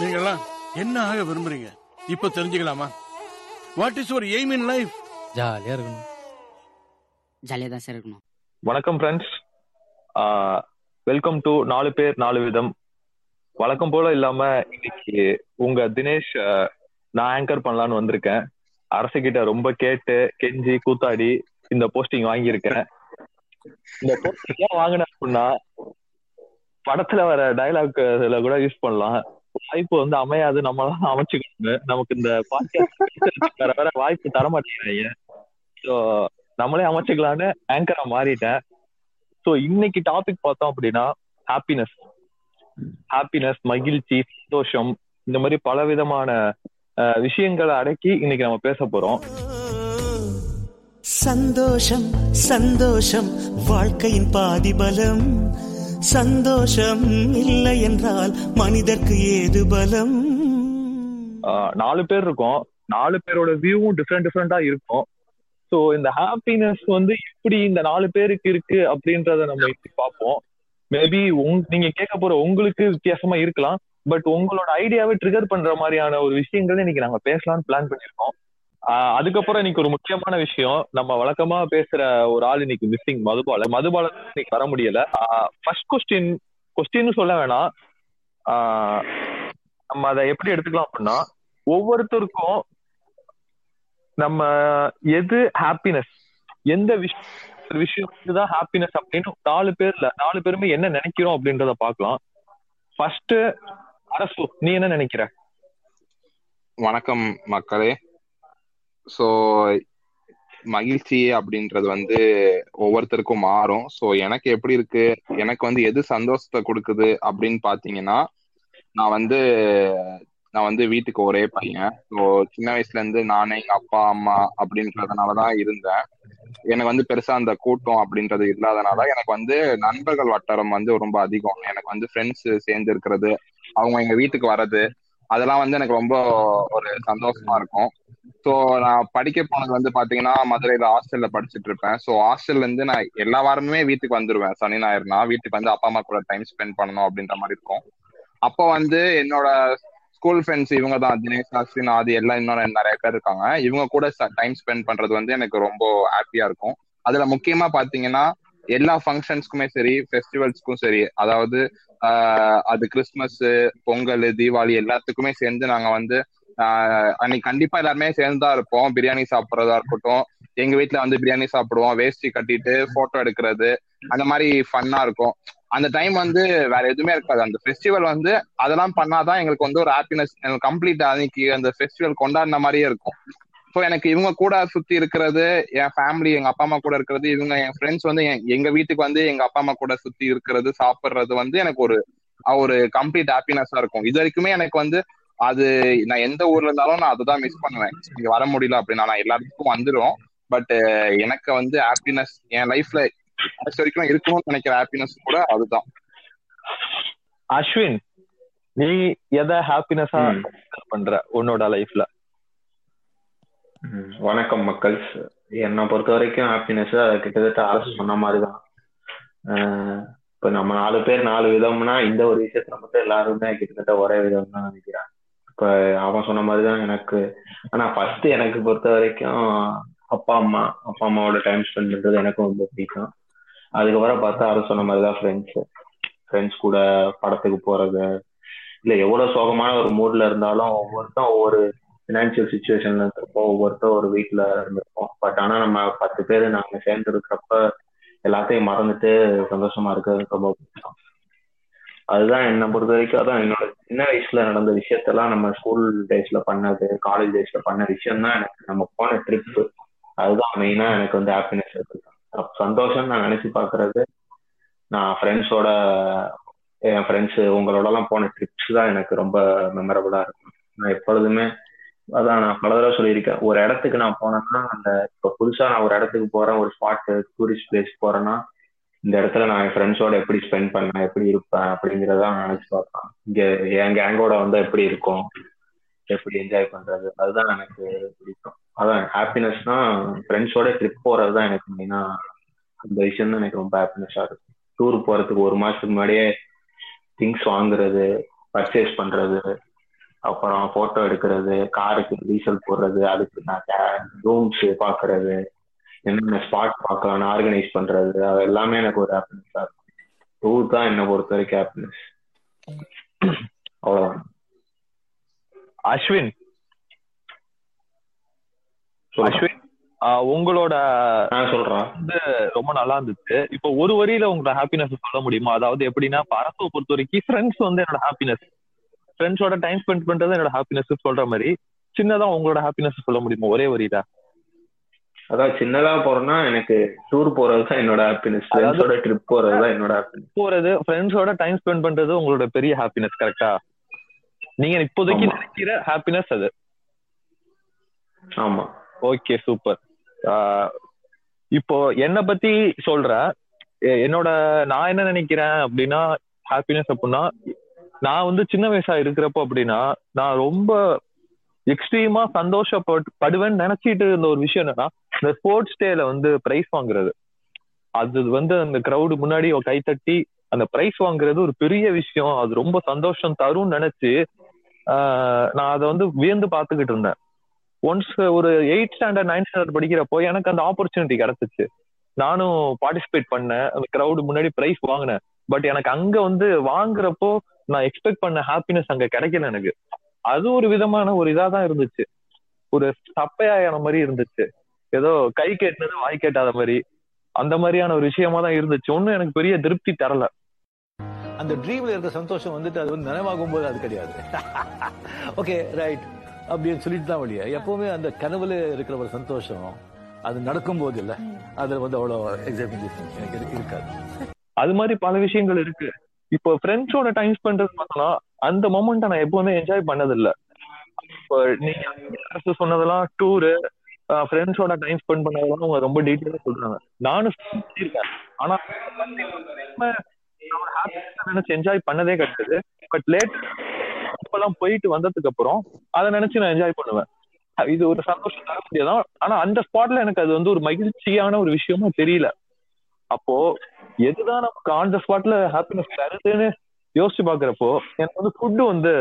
நீங்கெல்லாம் என்ன ஆக விரும்புறீங்க? இப்ப தெரிஞ்சுக்கலாமா? What is your aim in life ஜாலியா இருக்கணும். ஜாலியாக தான் சார் இருக்கணும். வணக்கம் ஃப்ரெண்ட்ஸ் வெல்கம் டு நாலு பேர் நாலு விதம். வழக்கம் போல இல்லாம இன்னைக்கு உங்க தினேஷ் நான் ஆங்கர் பண்ணலான்னு வந்திருக்கேன். அரசுகிட்ட ரொம்ப கேட்டு கெஞ்சி கூத்தாடி இந்த போஸ்டிங் வாங்கியிருக்கேன். இந்த போஸ்டிங் ஏன் வாங்கினேன் அப்படின்னா படத்துல வர டைலாக் கூட யூஸ் பண்ணலாம். வாய்ப்பு வந்து அமையாது. நம்ம தான் அமைச்சுக்கணும் நமக்கு இந்த பாட்காஸ்ட் வேற வேற வாய்ப்பு தர மாட்டேங்கிறாங்க ஸோ நம்மளே அமைச்சுக்கலான்னு ஆங்கரா மாறிட்டேன். ஸோ இன்னைக்கு டாபிக் பார்த்தோம் அப்படின்னா ஹாப்பினஸ் ஹாப்பினஸ் மகிழ்ச்சி சந்தோஷம் இந்த மாதிரி பல விதமான விஷயங்களை அடக்கி இன்னைக்கு நம்ம பேச போறோம். சந்தோஷம் சந்தோஷம் வாழ்க்கையின் பாதி பலம் சந்தோஷம் இல்லை என்றால் மனிதர்க்கு ஏது பலம்? நாலு பேர் இருக்கோம். நாலு பேரோட வியூவும் டிஃப்ரெண்ட் டிஃப்ரெண்டா இருக்கும். சோ இந்த ஹாப்பினஸ் வந்து எப்படி இந்த நாலு பேருக்கு இருக்கு அப்படின்றத நம்ம இப்படி பார்ப்போம். மேபி உங் நீங்க கேட்க போற உங்களுக்கு வித்தியாசமா இருக்கலாம். பட் உங்களோட ஐடியாவை ட்ரிகர் பண்ற மாதிரியான ஒரு விஷயங்கள் இன்னைக்கு நாங்க பேசலாம்னு பிளான் பண்ணிருக்கோம் அதுக்கப்புறம் இன்னைக்கு ஒரு முக்கியமான விஷயம். நம்ம வழக்கமா பேசுற ஒரு ஆள் இன்னைக்கு மிஸ்ஸிங் மதுபால. மதுபால இன்னைக்கு வர முடியல. ஃபர்ஸ்ட் கொஸ்டின் கொஸ்டின் சொல்ல வேணாம். ஆஹ் நம்ம அதை எப்படி எடுத்துக்கலாம் அப்படின்னா ஒவ்வொருத்தருக்கும் நம்ம எது ஹாப்பினஸ் எந்த விஷயம் ஒரு விஷயம் ஹாப்பினஸ் அப்படின்னு நாலு பேர்ல நாலு பேருமே என்ன நினைக்கிறோம் அப்படின்றத பாக்கலாம் ஃபர்ஸ்ட் அரசு நீ என்ன நினைக்கிற? வணக்கம் மக்களே. ஸோ மகிழ்ச்சி அப்படின்றது வந்து ஒவ்வொருத்தருக்கும் மாறும். ஸோ எனக்கு எப்படி இருக்கு? எனக்கு வந்து எது சந்தோஷத்தை கொடுக்குது அப்படின்னு பாத்தீங்கன்னா நான் வந்து நான் வந்து வீட்டுக்கு ஒரே பையன். ஸோ சின்ன வயசுல இருந்து நானே எங்க அப்பா அம்மா அப்படின்றதுனாலதான் இருந்தேன். எனக்கு வந்து பெருசா அந்த கூட்டம் அப்படின்றது இல்லாதனால எனக்கு வந்து நண்பர்கள் வட்டாரம் வந்து ரொம்ப அதிகம். எனக்கு வந்து ஃப்ரெண்ட்ஸ் சேர்ந்து இருக்கிறது அவங்க எங்க வீட்டுக்கு வர்றது அதெல்லாம் வந்து எனக்கு ரொம்ப ஒரு சந்தோஷமா இருக்கும். ஸோ நான் படிக்க போனது வந்து பாத்தீங்கன்னா மதுரையில ஹாஸ்டல்ல படிச்சுட்டு இருப்பேன். ஸோ ஹாஸ்டல்ல இருந்து நான் எல்லா வாரமுமே வீட்டுக்கு வந்துருவேன். சனி ஞாயிறுனா வீட்டுக்கு வந்து அப்பா அம்மா கூட டைம் ஸ்பெண்ட் பண்ணணும் அப்படின்ற மாதிரி இருக்கும். அப்போ வந்து என்னோட ஸ்கூல் ஃப்ரெண்ட்ஸ் இவங்க தான். தினேஷ் அஸ்வின் ஆதி எல்லாம் இன்னும் நிறைய பேர் இருக்காங்க. இவங்க கூட டைம் ஸ்பெண்ட் பண்றது வந்து எனக்கு ரொம்ப ஹாப்பியா இருக்கும். அதுல முக்கியமா பாத்தீங்கன்னா எல்லா ஃபங்க்ஷன்ஸ்க்குமே சரி ஃபெஸ்டிவல்ஸ்க்கும் சரி அதாவது ஆஹ் அது கிறிஸ்மஸ் பொங்கல் தீபாவளி எல்லாத்துக்குமே சேர்ந்து நாங்க வந்து அன்னைக்கு கண்டிப்பா எல்லாருமே சேர்ந்து தான் இருப்போம். பிரியாணி சாப்பிட்றதா இருக்கட்டும். எங்க வீட்டுல வந்து பிரியாணி சாப்பிடுவோம். வேஷ்டி கட்டிட்டு போட்டோ எடுக்கிறது. அந்த மாதிரி ஃபன்னா இருக்கும். அந்த டைம் வந்து வேற எதுவுமே இருக்காது. அந்த ஃபெஸ்டிவல் வந்து அதெல்லாம் பண்ணாதான் எங்களுக்கு வந்து ஒரு ஹாப்பினஸ் கம்ப்ளீட் அன்னைக்கு அந்த ஃபெஸ்டிவல் கொண்டாடின மாதிரியே இருக்கும். ஸோ எனக்கு இவங்க கூட சுத்தி இருக்கிறது என் ஃபேமிலி எங்க அப்பா அம்மா கூட இருக்கிறது இவங்க என் ஃப்ரெண்ட்ஸ் வந்து என்- எங்க வீட்டுக்கு வந்து எங்க அப்பா அம்மா கூட சுத்தி இருக்கிறது சாப்பிடுறது வந்து எனக்கு ஒரு ஒரு கம்ப்ளீட் ஹாப்பினஸா இருக்கும். இது வரைக்குமே எனக்கு வந்து அது நான் எந்த ஊர்ல இருந்தாலும் நான் அதுதான் மிஸ் பண்ணுவேன். இங்க வர முடியல அப்படின்னா நான் எல்லாத்துக்கும் வந்துடும் பட் எனக்கு வந்து ஹாப்பினஸ் என் லைஃப்ல கடைசி வரைக்கும் இருக்கணும்னு நினைக்கிற ஹாப்பினஸ் கூட அதுதான். அஸ்வின் நீ எதை ஹாப்பினஸா. பண்ற உன்னோட லைஃப்ல வணக்கம் மக்கள். என்னை பொறுத்த வரைக்கும் ஹாப்பினஸ் கிட்டத்தட்ட அரசு சொன்ன மாதிரி தான் இப்போ நம்ம நாலு பேர் நாலு விதம்னா இந்த ஒரு விஷயத்துல மட்டும் எல்லாருமே கிட்டத்தட்ட ஒரே விதம் தான் நினைக்கிறேன் இப்போ அவன் சொன்ன மாதிரி தான் எனக்கு. ஆனா ஃபர்ஸ்ட் எனக்கு பொறுத்த வரைக்கும் அப்பா அம்மா அப்பா அம்மாவோட டைம் ஸ்பெண்ட் பண்றது எனக்கும் ரொம்ப பிடிக்கும். அதுக்கப்புறம் பார்த்தா அரசு சொன்ன மாதிரி தான் ஃப்ரெண்ட்ஸ் ஃப்ரெண்ட்ஸ் கூட படத்துக்கு போறது. இல்ல எவ்வளவு சோகமான ஒரு மூட்ல இருந்தாலும் ஒவ்வொருத்தரும் ஒவ்வொரு ஃபினான்ஷியல் சுச்சுவேஷன்ல இருந்திருப்போம். ஒவ்வொருத்தரும் ஒரு வீட்ல இருந்திருப்போம். பட் ஆனா நம்ம பத்து பேர் நாங்க சேர்ந்து இருக்கிறப்ப எல்லாத்தையும் மறந்துட்டு சந்தோஷமா இருக்கிறது ரொம்ப பிடிக்கும். அதுதான் என்னை பொறுத்த வரைக்கும் அதான் என்னோட சின்ன வயசுல நடந்த விஷயத்தெல்லாம் நம்ம ஸ்கூல் டேஸ்ல பண்ணது காலேஜ் டேஸ்ல பண்ண விஷயம் தான் எனக்கு. நம்ம போன ட்ரிப் அதுதான் மெயினா எனக்கு வந்து ஹாப்பினஸ் இருக்கு சந்தோஷம் நான் நினைச்சு பாக்குறது நான் ஃப்ரெண்ட்ஸோட என் ஃப்ரெண்ட்ஸ் உங்களோட எல்லாம் போன ட்ரிப்ஸ் தான் எனக்கு ரொம்ப மெமரபுளா இருக்கும். நான் எப்பொழுதுமே அதான் நான் பல தடவை சொல்லியிருக்கேன் ஒரு இடத்துக்கு நான் போனேன்னா அந்த இப்போ புதுசா நான் ஒரு இடத்துக்கு போறேன் ஒரு ஸ்பாட் டூரிஸ்ட் பிளேஸ் போறேன்னா இந்த இடத்துல நான் என் ஃப்ரெண்ட்ஸோட எப்படி ஸ்பெண்ட் பண்ணேன் எப்படி இருப்பேன் அப்படிங்கிறத நினைச்சு பார்ப்பேன். இங்க என் கேங்கோட வந்து எப்படி இருக்கும் எப்படி என்ஜாய் பண்றது அதுதான் எனக்கு பிடிக்கும். அதான் ஹாப்பினஸ்னா ஃப்ரெண்ட்ஸோட ட்ரிப் போறது தான் எனக்கு மெயினா அந்த விஷயம் தான் எனக்கு ரொம்ப ஹாப்பினஸா இருக்கும். டூர் போறதுக்கு ஒரு மாசத்துக்கு முன்னாடியே திங்ஸ் வாங்குறது பர்ச்சேஸ் பண்றது அப்புறம் போட்டோ எடுக்கிறது காருக்கு டீசல் போடுறது அதுக்கு நான் ரூம்ஸ் பாக்குறது என்னென்ன ஸ்பாட் பார்க்கலாம் ஆர்கனைஸ் பண்றது அது எல்லாமே எனக்கு ஒரு ஹாப்பினஸ் இருக்கும். டூர் தான் என்னை பொறுத்த வரைக்கும் ஹாப்பினஸ் அவ்வளவுதான். அஸ்வின். அஸ்வின் உங்களோட நான் சொல்றேன் வந்து ரொம்ப நல்லா இருந்துச்சு. இப்போ ஒரு வரியில உங்களோட ஹாப்பினஸ் சொல்ல முடியுமா? அதாவது எப்படின்னா அரசுவை பொறுத்த வரைக்கும் ஃப்ரெண்ட்ஸ் வந்து என்னோட ஹாப்பினஸ் ஃப்ரெண்ட்ஸோட டைம் ஸ்பெண்ட் பண்றது என்னோட ஹாப்பினஸ் சொல்ற மாதிரி சின்னதா உங்களோட ஹாப்பினஸ் சொல்ல முடியுமா? ஒரே வரியில. அதான் சின்னதா போறேன்னா எனக்கு டூர் போறது தான் என்னோட ஹாப்பினஸ் ஃப்ரெண்ட்ஸோட ட்ரிப் போறது தான் என்னோட ஹாப்பினஸ் போறது ஃப்ரெண்ட்ஸோட டைம் ஸ்பெண்ட் பண்றது உங்களோட பெரிய ஹாப்பினஸ் கரெக்டா நீங்க இப்போதைக்கு. நினைக்கிற ஹாப்பினஸ் அது. ஆமா. ஓகே சூப்பர் இப்போ என்னை பத்தி சொல்றேன் எ- என்னோட நான் என்ன நினைக்கிறேன் அப்படின்னா ஹாப்பினஸ் அப்படின்னா நான் வந்து சின்ன வயசா இருக்கிறப்போ அப்படின்னா நான் ரொம்ப எக்ஸ்ட்ரீமா சந்தோஷப்பட்டு படுவேன்னு நினைச்சிட்டு இருந்த ஒரு விஷயம் என்னன்னா இந்த ஸ்போர்ட்ஸ் டேல வந்து பிரைஸ் வாங்குறது. அது வந்து அந்த கிரௌடு முன்னாடி ஒரு கை தட்டி அந்த பிரைஸ் வாங்குறது ஒரு பெரிய விஷயம். அது ரொம்ப சந்தோஷம் தரும்னு நினைச்சு நான் அதை வந்து வியந்து பார்த்துக்கிட்டு இருந்தேன். ஒன்ஸ் ஒரு எயிட் ஸ்டாண்டர்ட் நைன்த் ஸ்டாண்டர்ட் படிக்கிறப்போ எனக்கு அந்த ஆப்பர்ச்சுனிட்டி கிடைச்சிச்சு. நானும் பார்ட்டிசிபேட் பண்ணேன். அந்த கிரௌடு முன்னாடி பிரைஸ் வாங்கினேன். பட் எனக்கு அங்க வந்து வாங்குறப்போ நான் எக்ஸ்பெக்ட் பண்ண ஹாப்பினஸ் அங்க கிடைக்கல எனக்கு. அது ஒரு விதமான ஒரு இதா தான் இருந்துச்சு. ஒரு சப்பையான மாதிரி இருந்துச்சு. ஏதோ கை கேட்டது வாய் கேட்டாத மாதிரி. அந்த மாதிரியான ஒரு விஷயமா தான் இருந்துச்சு. ஒன்னும் எனக்கு பெரிய திருப்தி தரல. அந்த ட்ரீம்ல இருக்க சந்தோஷம் வந்துட்டு அது வந்து நனவாகும் போது அது கிடையாது. ஓகே ரைட் அப்படின்னு சொல்லிட்டு தான் வழியா. எப்பவுமே அந்த கனவுல இருக்கிற ஒரு சந்தோஷம் அது நடக்கும் போது இல்ல. அதுல வந்து அவ்வளோ எக்ஸைட்மெண்ட் எனக்கு இரு- இருக்காது. அது மாதிரி பல விஷயங்கள் இருக்கு. இப்போ ஃப்ரெண்ட்ஸோட டைம் ஸ்பெண்ட் பார்த்தோம்னா அந்த மொமெண்ட்டை நான் எப்பவுமே என்ஜாய் பண்ணதில்ல. இப்போ நீங்க சொன்னதெல்லாம் டூரு ஃப்ரெண்ட்ஸோட டைம் ஸ்பெண்ட் பண்ணதெல்லாம் அவங்க ரொம்ப டீட்டெயிலாக சொல்றாங்க. நானும் இருக்கேன் ஆனா நினைச்சு என்ஜாய் பண்ணதே கிடையாது. பட் லேட் இப்பெல்லாம் போயிட்டு வந்ததுக்கு அப்புறம் அதை நினைச்சு நான் என்ஜாய் பண்ணுவேன். இது ஒரு சந்தோஷம் தர முடியாதான் ஆனா அந்த ஸ்பாட்ல எனக்கு அது வந்து ஒரு மகிழ்ச்சியான ஒரு விஷயமா தெரியல. அப்போ எதுதான் நமக்கு ஆன் த ஸ்பாட்ல ஹாப்பினஸ் தருதுன்னு யோசிச்சு பாக்குறப்போ எனக்கு வந்து ஃபுட்டு வந்து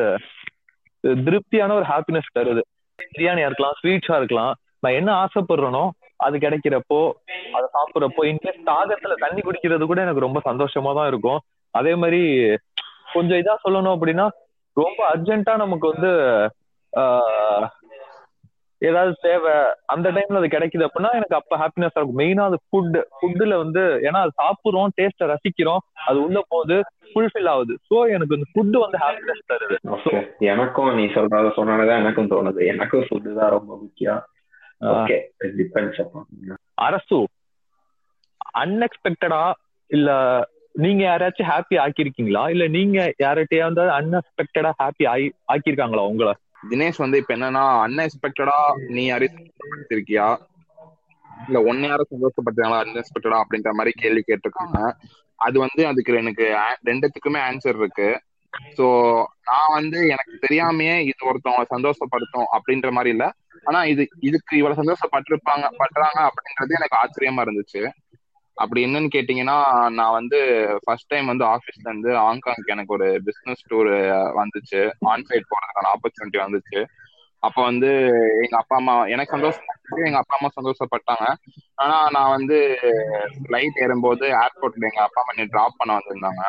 திருப்தியான ஒரு ஹாப்பினஸ் தருது. பிரியாணியா இருக்கலாம் ஸ்வீட்ஸா இருக்கலாம். நான் என்ன ஆசைப்படுறேனோ அது கிடைக்கிறப்போ அதை சாப்பிடுறப்போ இன்கேஸ் தாகத்துல தண்ணி குடிக்கிறது கூட எனக்கு ரொம்ப சந்தோஷமா தான் இருக்கும். அதே மாதிரி கொஞ்சம் இதா சொல்லணும் அப்படின்னா ரொம்ப அர்ஜென்ட்டா நமக்கு வந்து ஆஹ், ஏதாவது தேவை அந்த டைம்ல அது கிடைக்குது அப்படின்னா எனக்கு அப்ப ஹாப்பினஸ் இருக்கும். மெயினா அது ஃபுட் ஃபுட்ல வந்து ஏன்னா அது சாப்பிடுறோம் டேஸ்ட ரசிக்கிறோம் அது உள்ள போது ஃபுல்ஃபில் ஆகுது. சோ எனக்கு இந்த ஃபுட் வந்து ஹாப்பினஸ் தருது. எனக்கும் நீ சொல்றத சொன்னதான் எனக்கும் தோணுது. எனக்கும் ஃபுட்டு தான் ரொம்ப முக்கியம். ஓகே அரசு அன்எக்ஸ்பெக்டடா இல்ல நீங்க யாராச்சும் ஹாப்பி ஆக்கியிருக்கீங்களா? இல்ல நீங்க யார்கிட்டயாவது அன்எக்ஸ்பெக்டடா ஹாப்பி ஆகி ஆக்கியிருக்காங்களா உங்களை? தினேஷ் வந்து இப்ப என்னன்னா அன்எக்ஸ்பெக்டடா நீ யாரையும் சந்தோஷப்படுத்திருக்கியா இல்ல ஒன்னு யாரும் சந்தோஷப்படுத்தாங்களா அன்எக்ஸ்பெக்டடா அப்படின்ற மாதிரி கேள்வி கேட்டிருக்காங்க. அது வந்து அதுக்கு எனக்கு ரெண்டுத்துக்குமே ஆன்சர் இருக்கு. சோ நான் வந்து எனக்கு தெரியாமயே இது ஒருத்தவங்க சந்தோஷப்படுத்தும் அப்படின்ற மாதிரி இல்ல. ஆனா இது இதுக்கு இவ்வளவு சந்தோஷப்பட்டிருப்பாங்க பண்றாங்க அப்படின்றது எனக்கு ஆச்சரியமா இருந்துச்சு. அப்படி என்னன்னு கேட்டீங்கன்னா நான் வந்து ஃபர்ஸ்ட் டைம் வந்து ஆஃபீஸ்ல இருந்து ஹாங்காங்க்கு எனக்கு ஒரு பிசினஸ் டூர் வந்துச்சு. ஆன்சைட் போறதுக்கான ஆப்பர்ச்சுனிட்டி வந்துச்சு. அப்ப வந்து எங்க அப்பா அம்மா எனக்கு சந்தோஷப்பட்டு எங்க அப்பா அம்மா சந்தோஷப்பட்டாங்க. ஆனா நான் வந்து ஃபிளைட் ஏறும்போது ஏர்போர்ட்ல எங்க அப்பா அம்மா என்னை டிராப் பண்ண வந்திருந்தாங்க.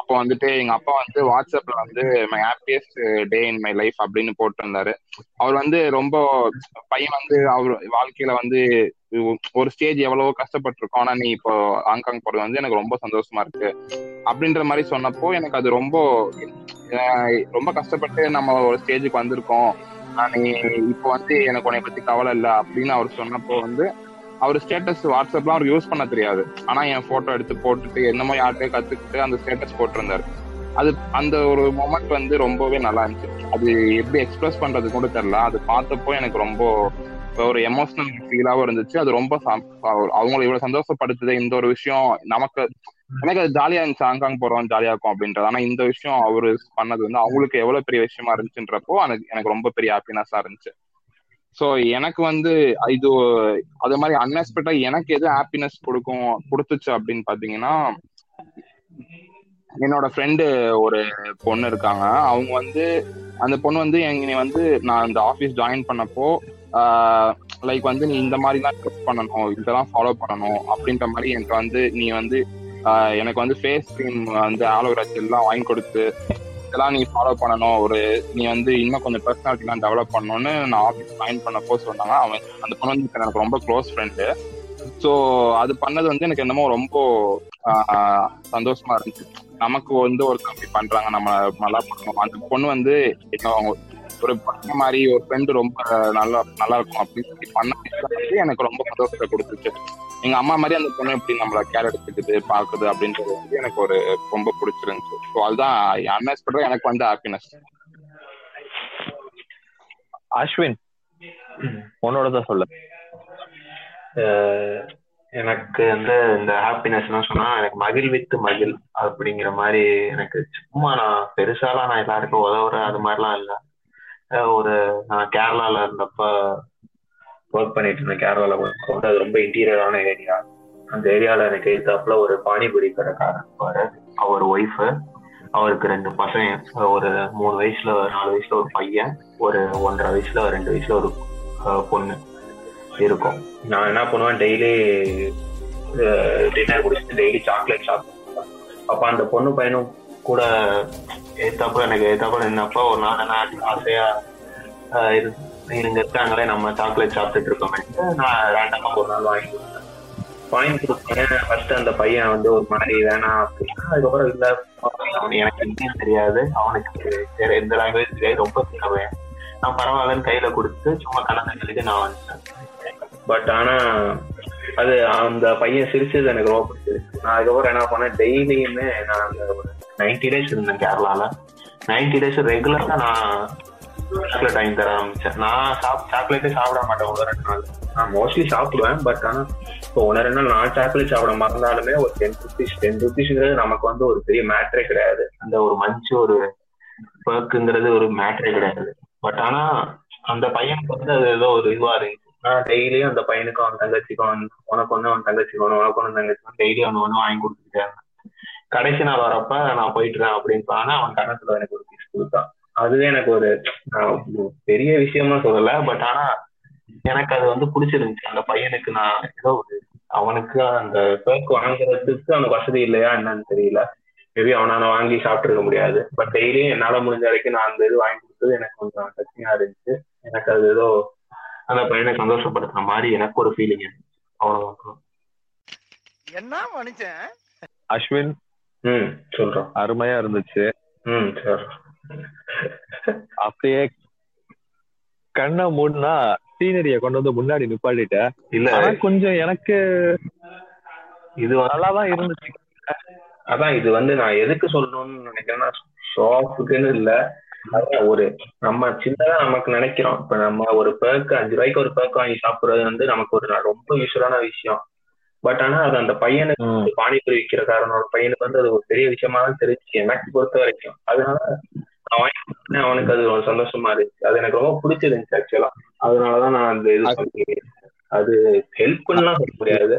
அப்போ வந்துட்டு எங்க அப்பா வந்து வாட்ஸ்அப்ல வந்து my happiest day in my life அப்படின்னு போட்டிருந்தாரு. அவர் வந்து ரொம்ப பையன் வந்து அவர் வாழ்க்கையில வந்து ஒரு ஸ்டேஜ் எவ்வளவோ கஷ்டப்பட்டிருக்கோம். ஆனா நீ இப்போ ஹாங்காங் போறது வந்து எனக்கு ரொம்ப சந்தோஷமா இருக்கு. அப்படின்ற மாதிரி சொன்னப்போ எனக்கு அது ரொம்ப ரொம்ப கஷ்டப்பட்டு நம்ம ஒரு ஸ்டேஜுக்கு வந்திருக்கோம். நீ இப்போ வந்து எனக்கு உன்னை பத்தி கவலை இல்லை அப்படின்னு அவர் சொன்னப்போ வந்து அவர் ஸ்டேட்டஸ் வாட்ஸ்அப்லாம் அவருக்கு யூஸ் பண்ண தெரியாது. ஆனா என் போட்டோ எடுத்து போட்டுட்டு என்னமோ யார்கிட்டயும் கத்துக்கிட்டு அந்த ஸ்டேட்டஸ் போட்டிருந்தாரு. அது அந்த ஒரு மொமெண்ட் வந்து ரொம்பவே நல்லா இருந்துச்சு. அது எப்படி எக்ஸ்பிரஸ் பண்றது கூட தெரியல. அது பார்த்தப்போ எனக்கு ரொம்ப ஒரு எமோஷனல் ஃபீலாவும் இருந்துச்சு. அது ரொம்ப சம்- அவங்களை இவ்வளவு சந்தோஷப்படுத்துது. இந்த ஒரு விஷயம் நமக்கு எனக்கு அது ஜாலியா இருந்துச்சு. ஹாங்காங் போறோம் ஜாலியா இருக்கும் அப்படின்றது. ஆனா இந்த விஷயம் அவரு பண்ணது வந்து அவங்களுக்கு எவ்வளவு பெரிய விஷயமா இருந்துச்சுன்றப்போ எனக்கு எனக்கு ரொம்ப பெரிய ஹாப்பினஸா இருந்துச்சு. சோ எனக்கு வந்து இது அது மாதிரி அன்எக்ஸ்பெக்டா எனக்கு எது ஹாப்பினஸ் கொடுக்கும் கொடுத்துச்சு அப்படின்னு பாத்தீங்கன்னா என்னோட ஃப்ரெண்டு ஒரு பொண்ணு இருக்காங்க. அவங்க வந்து அந்த பொண்ணு வந்து என்னை வந்து நான் இந்த ஆஃபீஸ் ஜாயின் பண்ணப்போ லைக் வந்து நீ இந்த மாதிரி தான் ட்ரெஸ் பண்ணணும் இதெல்லாம் ஃபாலோ பண்ணணும் அப்படின்ற மாதிரி எனக்கு வந்து நீ வந்து எனக்கு வந்து ஃபேஸ் க்ரீம் வந்து ஆலோவேரா ஜெல்லாம் வாங்கி கொடுத்து இதெல்லாம் நீ ஃபாலோ பண்ணணும். ஒரு நீ வந்து இன்னும் கொஞ்சம் பர்சனாலிட்டிலாம் டெவலப் பண்ணணும்னு நான் ஆஃபீஸ் ஜாயின் பண்ணப்போ சொன்னாங்க. அவன் அந்த பொண்ணு வந்து எனக்கு ரொம்ப க்ளோஸ் ஃப்ரெண்டு ஸோ அது பண்ணது வந்து எனக்கு என்னமோ ரொம்ப சந்தோஷமா இருந்துச்சு. நமக்கு வந்து ஒரு கம்மி பண்றாங்க. நம்ம நல்லா பண்ணணும் அந்த பொண்ணு வந்து ஒரு பண்ண மாதிரி ஒரு ஃப்ரெண்டு ரொம்ப நல்லா நல்லா இருக்கும் அப்படின்னு சொல்லி பண்ண எனக்கு ரொம்ப சந்தோஷத்தை கொடுத்துச்சு. எங்க அம்மா மாதிரி அந்த பொண்ணு எப்படி நம்மள கேர் எடுத்துக்குது பாக்குது அப்படின்றது வந்து எனக்கு ஒரு ரொம்ப பிடிச்சிருந்துச்சு. ஸோ அதுதான் அன்எக்ஸ்பெக்டா எனக்கு வந்து ஹாப்பினஸ் அஸ்வின் உன்னோட தான் சொல்லு எனக்கு வந்து இந்த ஹாப்பினஸ்லாம் சொன்னா எனக்கு மகிழ் வித்து மகிழ் அப்படிங்கிற மாதிரி எனக்கு சும்மா நான் பெருசாலாம் நான் எல்லாருக்கும் உதவுறேன் அது மாதிரிலாம் இல்லை. ஒரு நான் கேரளால இருந்தப்ப ஒர்க் பண்ணிட்டு இருந்தேன். கேரளால ஒர்க் வந்து அது ரொம்ப இன்டீரியரான ஏரியா அந்த ஏரியால எனக்கு எழுத்தாப்புல ஒரு பானிபூரி கடைக்காரர் இருப்பாரு. அவர் ஒய்ஃபு அவருக்கு ரெண்டு பசங்க. ஒரு மூணு வயசுல நாலு வயசுல ஒரு பையன். ஒரு ஒன்றரை வயசுல ரெண்டு வயசுல ஒரு பொண்ணு இருக்கும். நான் என்ன பண்ணுவேன் டெய்லி டின்னர் குடிச்சிட்டு டெய்லி சாக்லேட் சாப்பிடுவேன். அப்ப அந்த பொண்ணு பையனும் கூட ஏத்தாப்புல எனக்கு ஏத்தாப்புல நின்னப்போ ஒரு நாள் என்ன ஆசையா ஆஹ் இவங்க இருக்காங்களே நம்ம சாக்லேட் சாப்பிட்டுட்டு இருக்கோமே. நான் ரேண்டமா ஒரு நாள் வாங்கி கொடுத்தேன். வாங்கி கொடுத்தேன். ஃபர்ஸ்ட் அந்த பையன் வந்து ஒரு மாதிரி வேணாம் அப்படின்னா அதுக்கப்புறம் இல்ல அவனுக்கு எனக்கு இந்தியும் தெரியாது. அவனுக்கு வேற எந்த லாங்குவேஜ் தெரியாது. ரொம்ப சின்னவன். நான் பரவாயில்லன்னு கையில கொடுத்து சும்மா கணக்கு நான் வந்துட்டேன். பட் ஆனா அது அந்த பையன் சிரிச்சது எனக்கு ரொம்ப பிடிச்சது நான் அதுக்கப்புறம் என்ன பண்ணேன்? டெய்லியுமே நான் அந்த நைன்டி டேஸ் இருந்தேன் கேரளால நைன்டி டேஸ் ரெகுலரா நான் சாக்லேட் வாங்கி தர ஆரம்பிச்சேன். நான் சாப் சாக்லேட்டே சாப்பிட மாட்டேன் ஒரு ரெண்டு நாள். நான் மோஸ்ட்லி சாப்பிடுவேன் பட் ஆனா இப்போ ஒன்று ரெண்டு நாள் நான் சாக்லேட் சாப்பிட மறந்தாலுமே ஒரு டென் ருபீஸ் டென் ருபீஸ்ங்கிறது நமக்கு வந்து ஒரு பெரிய மேட்ரே கிடையாது. அந்த ஒரு மஞ்சு ஒரு பர்க்குங்கிறது ஒரு மேட்ரே கிடையாது. பட் ஆனா அந்த பையனுக்கு வந்து அது ஏதோ ஒரு இதுவா இருந்துச்சு. நான் டெய்லியும் அந்த பையனுக்கும் அவன் தங்கச்சிக்கும் உனக்கு ஒன்று அவன் தங்கச்சிக்கு ஒன்று உனக்கு ஒன்று தங்கச்சிக்கும் டெய்லியும் அவன் ஒன்று வாங்கி கொடுத்துருக்காங்க கடைசி நாள் வரப்ப நான் போயிட்டுறேன் அப்படின்னு சொன்னா அவன் கணத்துல எனக்கு ஒரு பீஸ் கொடுத்தான். அதுவே எனக்கு ஒரு பெரிய விஷயமா சொல்லல பட் ஆனா எனக்கு அது வந்து பிடிச்சிருந்துச்சு. அந்த பையனுக்கு நான் ஏதோ ஒரு அவனுக்கு அந்த பேக் வாங்குறதுக்கு அவனுக்கு வசதி இல்லையா என்னன்னு தெரியல. மேபி அவனால வாங்கி சாப்பிட்டுருக்க முடியாது. பட் டெய்லியும் என்னால முடிஞ்ச வரைக்கும் நான் அந்த இது வாங்கி கொடுத்தது எனக்கு கொஞ்சம் டச்சிங்கா இருந்துச்சு. எனக்கு அது ஏதோ அந்த பையனை சந்தோஷப்படுத்துற மாதிரி எனக்கு ஒரு ஃபீலிங் இருந்துச்சு. அவ்வளவுதான். என்ன மனுஷன்? அஸ்வின் சொல்றோம். அருமையா இருந்துச்சு. ம் சரி. அப்படியே கண்ணை மூடினா சீனரிய கொண்டு வந்து முன்னாடி நிப்பாட்டிட்ட. இல்ல. கொஞ்சம் எனக்கு இது வந்து- நல்லாதான் இருந்துச்சு. அதான் இது வந்து நான் எதுக்கு சொல்லணும்னு நினைக்கிறேன்னா ஷாப்புக்குன்னு இல்ல. ஒரு நம்ம சின்னதா நமக்கு நினைக்கிறோம். இப்ப நம்ம ஒரு பேக்கு அஞ்சு ரூபாய்க்கு ஒரு பேக்கு வாங்கி சாப்பிடுறது வந்து நமக்கு ஒரு ரொம்ப யூஸ்வலான விஷயம். பட் ஆனா அது அந்த பையனுக்கு. பானிபூரி விற்கிறக்காரனோட பையனுக்கு வந்து அது ஒரு பெரிய விஷயமா தான் தெரிஞ்சு எனக்கு பொறுத்த வரைக்கும். அதனால நான் வாங்கி அவனுக்கு அது ஒரு சந்தோஷமா இருந்துச்சு. அது எனக்கு ரொம்ப பிடிச்சிருந்துச்சு ஆக்சுவலா அதனாலதான் நான் அந்த இது அது ஹெல்ப் பண்ணலாம் சொல்ல முடியாது.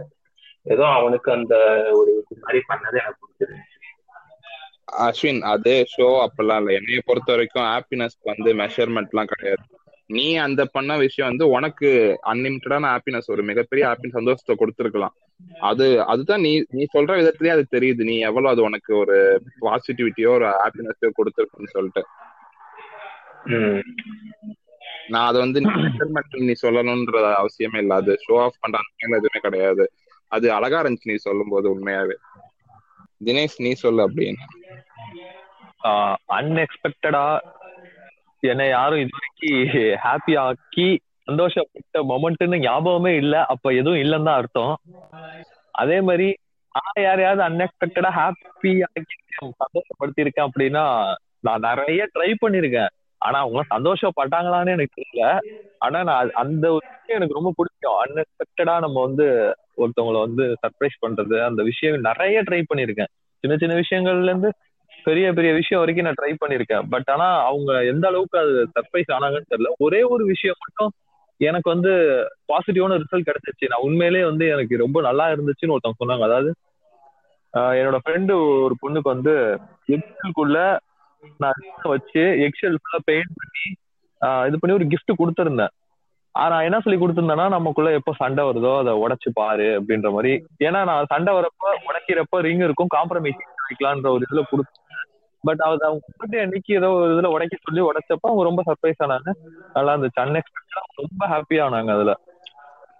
ஏதோ அவனுக்கு அந்த ஒரு இது மாதிரி பண்ணது எனக்கு பிடிச்சிருந்துச்சு. அஸ்வின் அது ஷோ அப்பெல்லாம் இல்ல. என்னைய பொறுத்த வரைக்கும் ஹாப்பினஸ் வந்து மெஷர்மெண்ட்லாம் கிடையாது. நீ அந்த பண்ண விஷயம் வந்து உனக்கு அன்லிமிட்டடான ஹாப்பினஸ் ஒரு மிகப்பெரிய ஹாப்பி சந்தோஷத்தை கொடுத்துருக்கலாம். அது அதுதான் நீ நீ சொல்ற விதத்திலேயே அது தெரியுது. நீ எவ்வளவு அது உனக்கு ஒரு பாசிட்டிவிட்டியோ ஒரு ஹாப்பினஸோ கொடுத்துருக்குன்னு சொல்லிட்டு. நான் அது வந்து நீ சொல்லணும்ன்ற அவசியமே இல்ல. அது ஷோ ஆஃப் பண்ற எதுவுமே கிடையாது. அது அழகா இருந்துச்சு நீ சொல்லும் போது உண்மையாவே. தினேஷ் நீ சொல்லு அப்படின்னு. அன்எக்ஸ்பெக்டடா என்னை யாரும் இது வரைக்கும் ஹாப்பி ஆக்கி சந்தோஷப்பட்ட மொமெண்ட்னு ஞாபகமே இல்ல. அப்ப எதுவும் இல்லைன்னு தான் அர்த்தம். அதே மாதிரி நான் யாரையாவது அன்எக்ஸ்பெக்டடா ஹாப்பி ஆக்கி சந்தோஷப்படுத்தியிருக்கேன் அப்படின்னா நான் நிறைய ட்ரை பண்ணிருக்கேன் ஆனா அவங்க சந்தோஷப்பட்டாங்களான்னு எனக்கு தெரியல. ஆனா நான் அந்த விஷயம் எனக்கு ரொம்ப பிடிக்கும். அன்எக்ஸ்பெக்டடா நம்ம வந்து ஒருத்தவங்களை வந்து சர்ப்ரைஸ் பண்றது அந்த விஷயம் நிறைய ட்ரை பண்ணிருக்கேன் சின்ன சின்ன விஷயங்கள்ல இருந்து பெரிய பெரிய விஷயம் வரைக்கும் நான் ட்ரை பண்ணிருக்கேன். பட் ஆனா அவங்க எந்த அளவுக்கு அது சர்ப்ரைஸ் ஆனாங்கன்னு தெரியல. ஒரே ஒரு விஷயம் மட்டும் எனக்கு வந்து பாசிட்டிவான ரிசல்ட் கிடைச்சிச்சு. நான் உண்மையிலே வந்து எனக்கு ரொம்ப நல்லா இருந்துச்சுன்னு ஒருத்தவங்க சொன்னாங்க. அதாவது ஆஹ் என்னோட ஃப்ரெண்டு ஒரு பொண்ணுக்கு வந்து எக்ஸலுக்குள்ள நான் வச்சு எக்ஸல் ஃபுல்லா பெயிண்ட் பண்ணி ஆஹ் இது பண்ணி ஒரு கிஃப்ட் கொடுத்துருந்தேன். ஆனா நான் என்ன சொல்லி கொடுத்துருந்தேன்னா நமக்குள்ள எப்போ சண்டை வருதோ அதை உடைச்சு பாரு அப்படின்ற மாதிரி. ஏன்னா நான் சண்டை வரப்ப உடைக்கிறப்ப ரிங் இருக்கும் காம்ப்ரமைஸ் பண்ணிக்கலான்ற ஒரு இதுல கொடுத்து பட் அது அவங்க கூப்பிட்டு அன்னைக்கு ஏதோ ஒரு இதுல உடைக்க சொல்லி உடைச்சப்ப அவங்க ரொம்ப சர்ப்ரைஸ் ஆனாங்க. நல்லா இருந்துச்சு. அன்எக்ஸ்பெக்டடா ரொம்ப ஹாப்பி ஆனாங்க அதுல.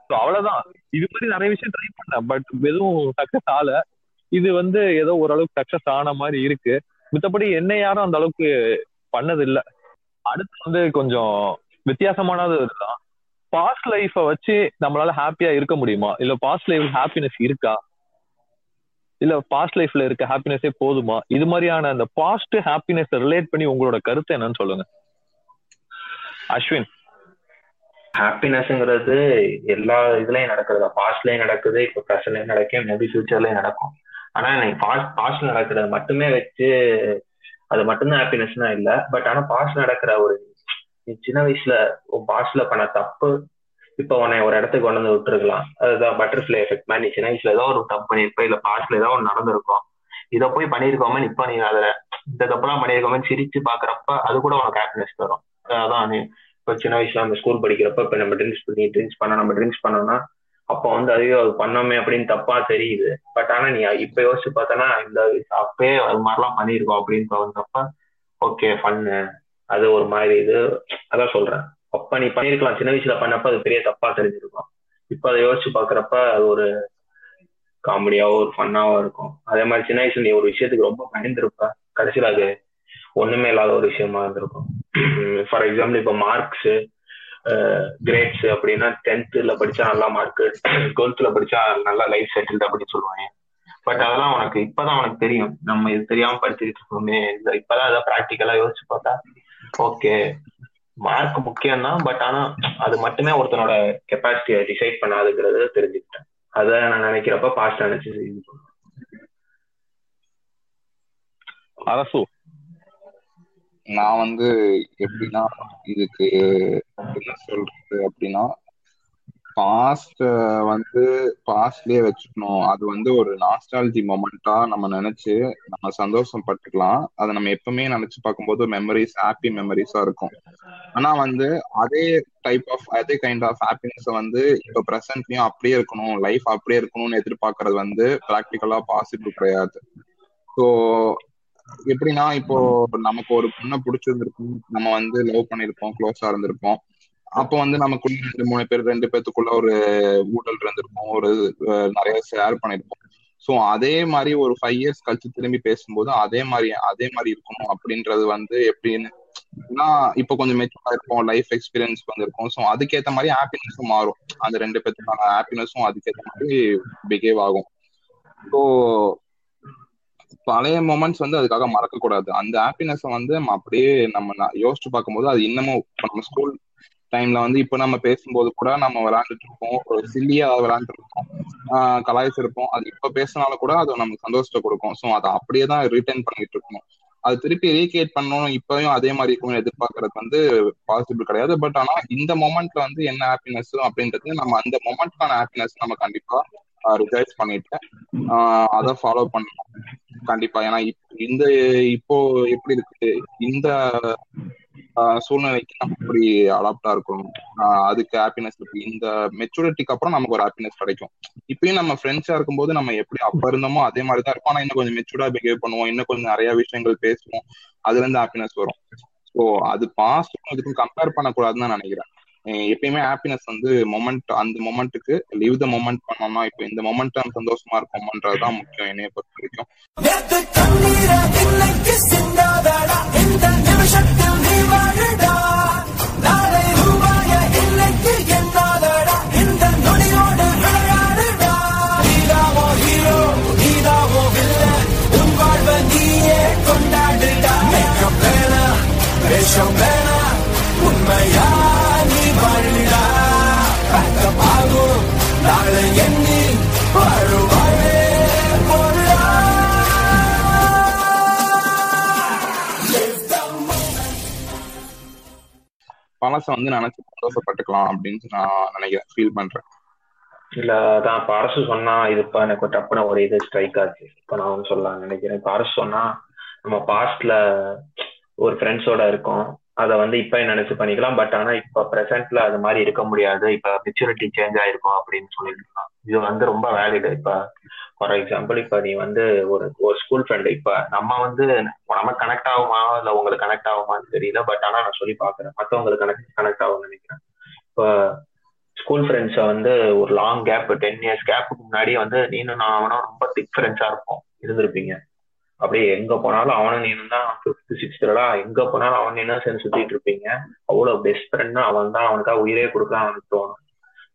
ஸோ அவ்வளவுதான். இது மாதிரி நிறைய விஷயம் ட்ரை பண்ணேன். பட் எதுவும் சக்சஸ் ஆல இது வந்து ஏதோ ஓரளவுக்கு சக்சஸ் ஆன மாதிரி இருக்கு. மித்தபடி என்ன யாரும் அந்த அளவுக்கு பண்ணது இல்ல அடுத்து வந்து கொஞ்சம் வித்தியாசமானது இருக்கலாம் பாஸ்ட் லைஃப வச்சு நம்மளால ஹாப்பியா இருக்க முடியுமா? இல்ல பாஸ்ட் லைஃப் ஹாப்பினஸ் இருக்கா? இல்ல பாஸ்ட் லைஃப்ல இருக்க ஹாப்பினஸே போதுமா? இது மாதிரியான அந்த பாஸ்ட் ஹாப்பினஸ் ரிலேட் பண்ணி உங்களோட கருத்து என்னன்னு சொல்லுங்க. அஸ்வின். ஹாப்பினஸ்ங்கிறது எல்லா இதுலயும் நடக்குது. பாஸ்ட்லயும் நடக்குது இப்போ ப்ரெசன்ட்லயும் நடக்கும் மேபி ஃபியூச்சர்லயும் நடக்கும். ஆனா எனக்கு பாஸ்ட் பாஸ்ட்ல நடக்கிறத மட்டுமே வச்சு அது மட்டும்தான் ஹாப்பினஸ்னா இல்ல. பட் ஆனா பாஸ்ட் நடக்கிற ஒரு நீ சின்ன வயசுல பாஸ்ட்ல பண்ண தப்பு இப்போ உன்னை ஒரு இடத்துக்கு கொண்டு வந்து விட்டுருக்கலாம். அதுதான் பட்டர்ஃபிளை எஃபெக்ட் மாதிரி நீ சின்ன வயசுல ஏதோ ஒரு தப்பு பண்ணிருப்ப இல்ல பாஸ்ட்ல ஏதோ ஒன்று நடந்திருக்கும். இதை போய் பண்ணிருக்கோமே இப்போ நீ அதுல இந்த தப்புலாம் பண்ணிருக்கோமே சிரிச்சு பாக்குறப்ப அது கூட உனக்கு ஹாப்பினஸ் தரும். அதான் நீ இப்போ சின்ன வயசுல நம்ம ஸ்கூல் படிக்கிறப்ப இப்ப நம்ம ட்ரிங்க்ஸ் பண்ணி ட்ரிங்க்ஸ் பண்ண நம்ம ட்ரிங்க்ஸ் பண்ணோம்னா அப்போ வந்து அதுவே அது பண்ணோமே அப்படின்னு தப்பா தெரியுது. பட் ஆனா நீ இப்ப யோசிச்சு பார்த்தனா இந்த அப்பயே அது மாதிரிலாம் பண்ணியிருக்கோம் அப்படின்னு தோணுறப்ப ஓகே ஃபன்னு அது ஒரு மாதிரி இது. அதான் சொல்றேன். அப்ப நீ பண்ணிருக்கலாம். சின்ன வயசுல பண்ணப்ப அது பெரிய தப்பா தெரிஞ்சிருக்கும். இப்ப அதை யோசிச்சு பாக்குறப்ப அது ஒரு காமெடியாவோ ஒரு ஃபன்னாவோ இருக்கும். அதே மாதிரி சின்ன வயசுல நீ ஒரு விஷயத்துக்கு ரொம்ப பயந்துருப்ப. கடைசியில அது ஒண்ணுமே இல்லாத ஒரு விஷயமா இருந்திருக்கும். ஃபார் எக்ஸாம்பிள் இப்ப மார்க்ஸ் கிரேட்ஸ் அப்படின்னா டென்த்ல படிச்சா நல்லா மார்க் டுவெல்த்ல படிச்சா நல்லா லைஃப் செட்டில்டு அப்படின்னு சொல்லுவாங்க. பட் அதெல்லாம் உனக்கு இப்பதான் உனக்கு தெரியும். நம்ம இது தெரியாம படிச்சுட்டு இருக்கோமே. இப்பதான் அதை ப்ராக்டிக்கலா யோசிச்சு பார்த்தா ஓகே மார்க் முக்கியம் தான் பட் ஆனா அது மட்டுமே ஒருத்தனோட கெப்பாசிட்டியை டிசைட் பண்ணாதுங்கிறத தெரிஞ்சுக்கிட்டேன். அதை நான் நினைக்கிறப்ப பாஸ்ட் நினைச்சு அரசு. நான் வந்து எப்படின்னா இதுக்கு என்ன சொல்றது அப்படின்னா பாஸ்ட் uh, வந்து பாஸ்ட்லயே வச்சுக்கணும். அது வந்து ஒரு நாஸ்டாலஜி மொமெண்டா நம்ம நினைச்சு நம்ம சந்தோஷம் பட்டுக்கலாம். அதை நம்ம எப்பவுமே நினைச்சு பார்க்கும்போது மெமரிஸ் ஹாப்பி மெமரிஸா இருக்கும். ஆனா வந்து அதே டைப் ஆஃப் அதே கைண்ட் ஆஃப் ஹாப்பினஸ் வந்து இப்ப ப்ரெசன்ட்லயும் அப்படியே இருக்கணும். லைஃப் அப்படியே இருக்கணும்னு எதிர்பார்க்கறது வந்து ப்ராக்டிக்கலா பாசிபிள் கிடையாது. ஸோ எப்படின்னா இப்போ நமக்கு ஒரு பொண்ணை பிடிச்சிருந்திருக்கும். நம்ம வந்து லவ் பண்ணிருப்போம் க்ளோஸா இருந்திருப்போம். அப்போ வந்து நமக்குள்ள ரெண்டு மூணு பேர் ரெண்டு பேத்துக்குள்ள ஒரு ஊழல் இருந்திருக்கும் ஒரு நிறைய ஷேர் பண்ணிருப்போம். ஸோ அதே மாதிரி ஒரு ஃபைவ் இயர்ஸ் கழிச்சு திரும்பி பேசும்போது அதே மாதிரி அதே மாதிரி இருக்கணும் அப்படின்றது வந்து எப்படின்னு இப்போ கொஞ்சம் மெச்சூரா இருப்போம் லைஃப் எக்ஸ்பீரியன்ஸ் வந்திருக்கும். ஸோ அதுக்கேற்ற மாதிரி ஹாப்பினஸும் மாறும். அந்த ரெண்டு பேத்துக்கான ஹாப்பினஸும் அதுக்கேற்ற மாதிரி பிஹேவ் ஆகும். ஸோ பழைய மூமெண்ட்ஸ் வந்து அதுக்காக மறக்க கூடாது அந்த ஹாப்பினஸ் வந்து நம்ம அப்படியே நம்ம யோசிச்சு பார்க்கும்போது அது இன்னமும் நம்ம ஸ்கூல் டைம்ல வந்து இப்ப நம்ம பேசும்போது கூட நம்ம விளையாண்டுட்டு இருப்போம் ஒரு சில்லியா விளையாண்டுட்டு இருப்போம் ஆஹ் கலாய்ச்சிருப்போம். அது இப்ப பேசினாலும் கூட அது நமக்கு சந்தோஷத்தை கொடுக்கும். ஸோ அதை அப்படியே தான் ரிட்டர்ன் பண்ணிட்டு இருக்கணும் அது திருப்பி ரீகிரியேட் பண்ணணும். இப்பயும் அதே மாதிரி இருக்கும் எதிர்பார்க்கறது வந்து பாசிபிள் கிடையாது. பட் ஆனா இந்த மொமெண்ட்ல வந்து என்ன ஹாப்பினஸ் அப்படின்றது நம்ம அந்த மொமெண்ட்கான ஹாப்பினஸ் நம்ம கண்டிப்பா ரிசர்ச் பண்ணிட்டு அதை ஃபாலோ பண்ணணும். கண்டிப்பா. ஏன்னா இந்த இப்போ எப்படி இருக்கு? இந்த சூழ்நிலைக்கு நம்ம எப்படி அடாப்டா இருக்கணும்? அதுக்கு ஹாப்பினஸ் இருக்கு. இந்த மெச்சூரிட்டிக்கு அப்புறம் நமக்கு ஒரு ஹாப்பினஸ் கிடைக்கும். இப்பயும் நம்ம ஃப்ரெண்ட்ஸா இருக்கும்போது நம்ம எப்படி அப்ப இருந்தோமோ அதே மாதிரி தான் இருப்போம் ஆனா இன்னும் கொஞ்சம் மெச்சூர்டா பிஹேவ் பண்ணுவோம். இன்னும் கொஞ்சம் நிறைய விஷயங்கள் பேசுவோம். அதுல இருந்து ஹாப்பினஸ் வரும். ஸோ அது பாஸ்ட் இதுக்கும் கம்பேர் பண்ணக்கூடாதுன்னு தான் நினைக்கிறேன். எப்பயுமே ஹாப்பினஸ் வந்து மொமெண்ட் அந்த மொமெண்ட்டுக்கு லீவ் த மொமெண்ட் பண்ணோம்னா இப்போ இந்த மொமெண்ட் நம்ம சந்தோஷமா இருக்கோம்ன்றதுதான் முக்கியம் என்னைய பொறுத்த வரைக்கும். உண்மையா பழச வந்து நினைச்சு சந்தோஷப்பட்டுக்கலாம் அப்படின்னு நான் நினைக்கிறேன் ஃபீல் பண்றேன். இல்ல அதான் இப்ப அரசு சொன்னா இது இப்ப எனக்கு டப்புன ஒரு இது ஸ்ட்ரைக் ஆச்சு. இப்ப நான் வந்து சொல்ல நினைக்கிறேன். இப்ப அரசு சொன்னா நம்ம பாஸ்ட்ல ஒரு ஃப்ரெண்ட்ஸோட இருக்கோம். அதை வந்து இப்ப நினைச்சு பண்ணிக்கலாம். பட் ஆனா இப்ப பிரசன்ட்ல அது மாதிரி இருக்க முடியாது. இப்ப மெச்சூரிட்டி சேஞ்ச் ஆயிருக்கும் அப்படின்னு சொல்லிருக்கலாம் இது வந்து ரொம்ப வேலிடு இப்ப ஃபார் எக்ஸாம்பிள் இப்ப நீ வந்து ஒரு ஒரு ஸ்கூல் ஃப்ரெண்டு இப்ப நம்ம வந்து நம்ம கனெக்ட் ஆகுமா? இல்ல உங்களுக்கு கனெக்ட் ஆகுமான்னு தெரியல பட் ஆனா நான் சொல்லி பாக்குறேன் மத்தவங்களுக்கு கனெக்ட் கனெக்ட் ஆகும்னு நினைக்கிறேன். இப்ப ஸ்கூல் ஃப்ரெண்ட்ஸை வந்து ஒரு லாங் கேப் டென் இயர்ஸ் கேப்புக்கு முன்னாடி வந்து நீனும் நான் அவனும் ரொம்ப திக் ஃப்ரெண்ட்ஸா இருப்போம். இருந்திருப்பீங்க. அப்படியே எங்க போனாலும் அவனும் நீனும் தான் ஃபிஃப்த் சிக்ஸ்த்லாம் எங்க போனாலும் அவன் நீனும் சேர்ந்து சுத்திட்டு இருப்பீங்க. அவ்வளவு பெஸ்ட் ஃப்ரெண்ட்னா அவன் தான். அவனுக்காக உயிரே கொடுக்கலாம் அவனுக்கு தோணும்.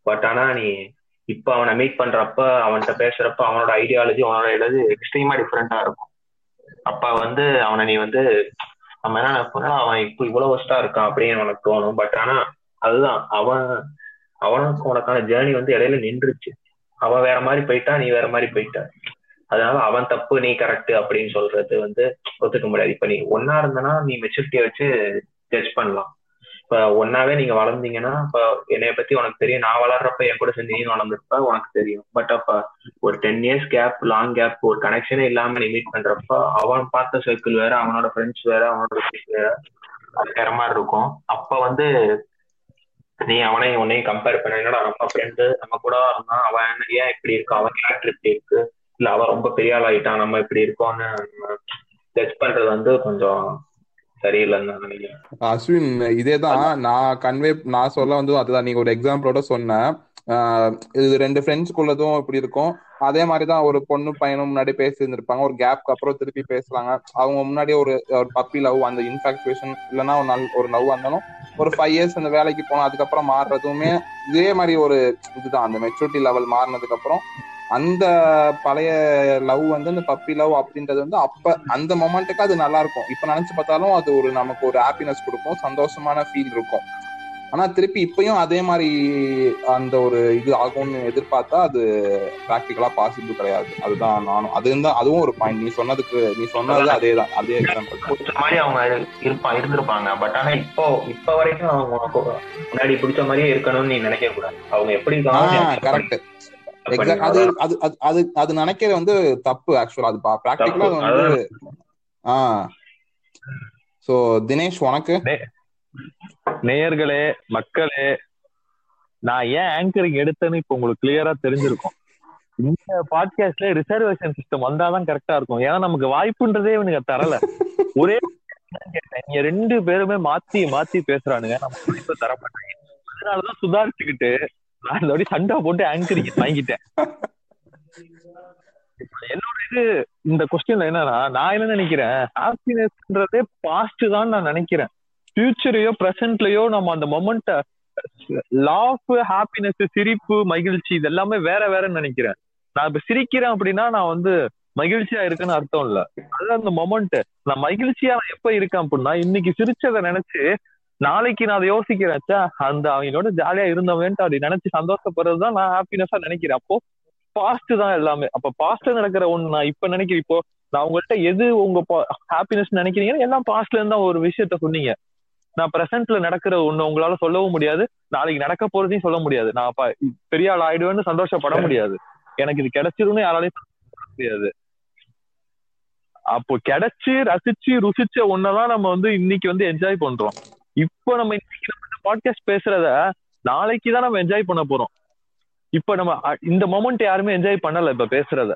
பட் ஆனா நீ இப்ப அவனை மீட் பண்றப்ப அவன்கிட்ட பேசுறப்ப அவனோட ஐடியாலஜி அவனோட இது எக்ஸ்ட்ரீமா டிஃப்ரெண்டா இருக்கும். அப்ப வந்து அவனை நீ வந்து நம்ம என்ன நினைப்போம்னா அவன் இப்போ இவ்வளவு ஒஸ்டா இருக்கான் அப்படின்னு உனக்கு தோணும். பட் ஆனா அதுதான். அவன் அவனுக்கு உனக்கான ஜேர்னி வந்து இடையில நின்றுச்சு. அவன் வேற மாதிரி போயிட்டா நீ வேற மாதிரி போயிட்ட. அதனால அவன் தப்பு நீ கரெக்ட் அப்படின்னு சொல்றது வந்து ஒத்துக்க முடியாது. இப்ப நீ ஒன்னா இருந்தனா நீ மெச்சூரிட்டியை வச்சு ஜட்ஜ் பண்ணலாம். இப்ப ஒன்னாவே நீங்க வளர்ந்தீங்கன்னா இப்ப என்னைய பத்தி உனக்கு தெரியும். நான் வளர்றப்ப என் கூட சேர்ந்து நீ வளர்ந்துருப்ப உனக்கு தெரியும். பட் அப்ப ஒரு ten years gap long gap ஒரு கனெக்ஷனே இல்லாம நீ மீட் பண்றப்ப அவன் பார்த்த சர்க்கிள் வேற அவனோட ஃப்ரெண்ட்ஸ் வேற அவனோட வேற அது வேற மாதிரி இருக்கும். அப்ப வந்து நீ அவனையும் உன்னையும் கம்பேர் பண்ண என்னடா நம்ம ஃப்ரெண்டு நம்ம கூட இருந்தான் அவன் ஏன் இப்படி இருக்கு அவன் கேரக்டர் இப்படி இருக்கு இல்ல அவன் ரொம்ப பெரிய ஆள் ஆயிட்டான் நம்ம இப்படி இருக்கோம்னு ஜட்ஜ் பண்றது வந்து கொஞ்சம் சரியில்லைன்னு அஸ்வின் இதேதான். நான் கன்வே நான் சொல்ல வந்து அதுதான். நீங்க ஒரு எக்ஸாம்பிளோட சொன்னேன் இது ரெண்டு ஃப்ரெண்ட்ஸ்குள்ளதும் இப்படி இருக்கும். அதே மாதிரிதான் ஒரு பொண்ணு பையனும் முன்னாடி பேசி இருந்திருப்பாங்க ஒரு கேப்க்கு அப்புறம் திருப்பி பேசுறாங்க. அவங்க முன்னாடி ஒரு ஒரு பப்பி லவ் அந்த இன்ஃபாக்சுவேஷன் இல்லைன்னா ஒரு நல் ஒரு லவ் வந்தாலும் ஒரு ஃபைவ் இயர்ஸ் அந்த வேலைக்கு போனோம் அதுக்கப்புறம் மாறுறதுமே இதே மாதிரி ஒரு இதுதான். அந்த மெச்சூரிட்டி லெவல் மாறினதுக்கு அப்புறம் அந்த பழைய லவ் வந்து அந்த பப்பி லவ் அப்படின்றது வந்து அப்ப அந்த மொமெண்ட்டுக்கு அது நல்லா இருக்கும். இப்ப நினைச்சு பார்த்தாலும் அது ஒரு நமக்கு ஒரு ஹாப்பினஸ் கொடுக்கும் சந்தோஷமான ஃபீல் இருக்கும். ஆனா திருப்பி இப்பயும் அதே மாதிரி அந்த ஒரு இது ஆகும்னு எதிர்பார்த்தா அது பிராக்டிக்கலா பாசிபிள் கிடையாது. அதுதான் நானும் அது இருந்தா அதுவும் ஒரு பாயிண்ட் நீ சொன்னதுக்கு நீ சொன்னது அதேதான் அதே எக்ஸாம்பிள் மாதிரி அவங்க இருப்பா இருந்திருப்பாங்க. பட் ஆனா இப்போ இப்ப வரைக்கும் அவங்க முன்னாடி பிடிச்ச மாதிரியே இருக்கணும்னு நீ நினைக்க கூடாது அவங்க எப்படி கரெக்ட் அது அது அது- நினைக்கிறது வந்து தப்பு ஆக்சுவலா அது பிராக்டிக்கலா அது வந்து ஆ. சோ தினேஷ் உனக்கு? நேயர்களே மக்களே நான் ஏன் ஆங்கரிங் எடுத்தேன்னு இப்ப உங்களுக்கு கிளியரா தெரிஞ்சிருக்கும். இந்த பாட்காஸ்ட்ல ரிசர்வேஷன் சிஸ்டம் வந்தாதான் கரெக்டா இருக்கும். ஏன்னா நமக்கு வாய்ப்புன்றதே இவனுங்க தரல. ஒரே கேட்டேன். நீங்க ரெண்டு பேருமே மாத்தி மாத்தி பேசுறானுங்க. நம்ம வாய்ப்பு தர மாட்டாங்க அதனாலதான் சுதாரிச்சுக்கிட்டு நான் இந்த வாட்டி சண்டை போட்டு ஆங்கரிங் வாங்கிட்டேன் என்னோட இது இந்த கொஸ்டின்ல என்னன்னா நான் என்ன நினைக்கிறேன்? ஹாப்பினஸ்ன்றதே பாஸ்ட் தான் நான் நினைக்கிறேன். ஃபியூச்சரையோ ப்ரெசென்ட்லயோ நம்ம அந்த மொமெண்ட லாஃப் ஹாப்பினஸ் சிரிப்பு மகிழ்ச்சி இது எல்லாமே வேற வேறன்னு நினைக்கிறேன். நான் இப்ப சிரிக்கிறேன் அப்படின்னா நான் வந்து மகிழ்ச்சியா இருக்குன்னு அர்த்தம் இல்ல. அதான் அந்த மொமெண்ட் நான் மகிழ்ச்சியா நான் எப்ப இருக்கேன் அப்படின்னா இன்னைக்கு சிரிச்சதை நினைச்சு நாளைக்கு நான் அதை யோசிக்கிறேச்சா அந்த அவங்களோட ஜாலியா இருந்தவன்ட்டு அப்படி நினைச்சு சந்தோஷப்படுறதுதான் நான் ஹாப்பினஸா நினைக்கிறேன். அப்போ பாஸ்ட் தான் எல்லாமே. அப்ப பாஸ்ட் நடக்கிற ஒண்ணு நான் இப்ப நினைக்கிறேன். இப்போ நான் உங்கள்கிட்ட எது உங்க ஹாப்பினஸ் நினைக்கிறீங்கன்னா எல்லாம் பாஸ்ட்ல இருந்தா ஒரு விஷயத்த சொன்னீங்க. நான் பிரசன்ட்ல நடக்கிற ஒண்ணு உங்களால சொல்லவும் முடியாது. நாளைக்கு நடக்க போறதையும் சொல்ல முடியாது. நான் அப்ப பெரிய ஆள் ஆயிடுவேன்னு சந்தோஷப்பட முடியாது. எனக்கு இது கிடைச்சிரும்னு யாராலையும் முடியாது. அப்போ கிடைச்சு ரசிச்சு ருசிச்ச ஒன்னதான் நம்ம வந்து இன்னைக்கு வந்து என்ஜாய் பண்றோம். இப்போ நம்ம இன்னைக்கு நம்ம இந்த பாட்காஸ்ட் பேசுறத நாளைக்கு தான் நம்ம என்ஜாய் பண்ண போறோம். இப்ப நம்ம இந்த மொமெண்ட் யாருமே என்ஜாய் பண்ணல இப்ப பேசுறத.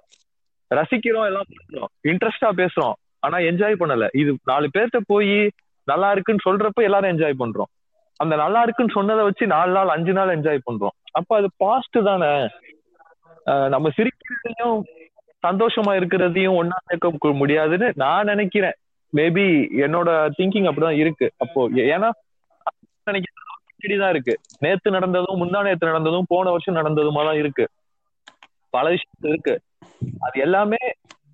ரசிக்கிறோம் எல்லாம் பேசுறோம். இன்ட்ரெஸ்டா பேசுறோம். ஆனா என்ஜாய் பண்ணல. இது நாலு பேர்த்த போய் நல்லா இருக்குன்னு சொல்றப்ப எல்லாரும் என்ஜாய் பண்றோம். அந்த நல்லா இருக்குன்னு சொன்னதை வச்சு நாலு நாள் அஞ்சு நாள் என்ஜாய் பண்றோம். அப்ப அது பாஸ்ட் தானே? நம்ம சிரிக்கிறதையும் சந்தோஷமா இருக்கிறதையும் ஒன்னா சேர்க்க முடியாதுன்னு நான் நினைக்கிறேன். மேபி என்னோட திங்கிங் அப்படிதான் இருக்கு. அப்போ ஏன்னா தான் இருக்கு. நேத்து நடந்ததும் முந்தா நேத்து நடந்ததும் போன வருஷம் நடந்ததுமா தான் இருக்கு. பல விஷயம் இருக்கு. அது எல்லாமே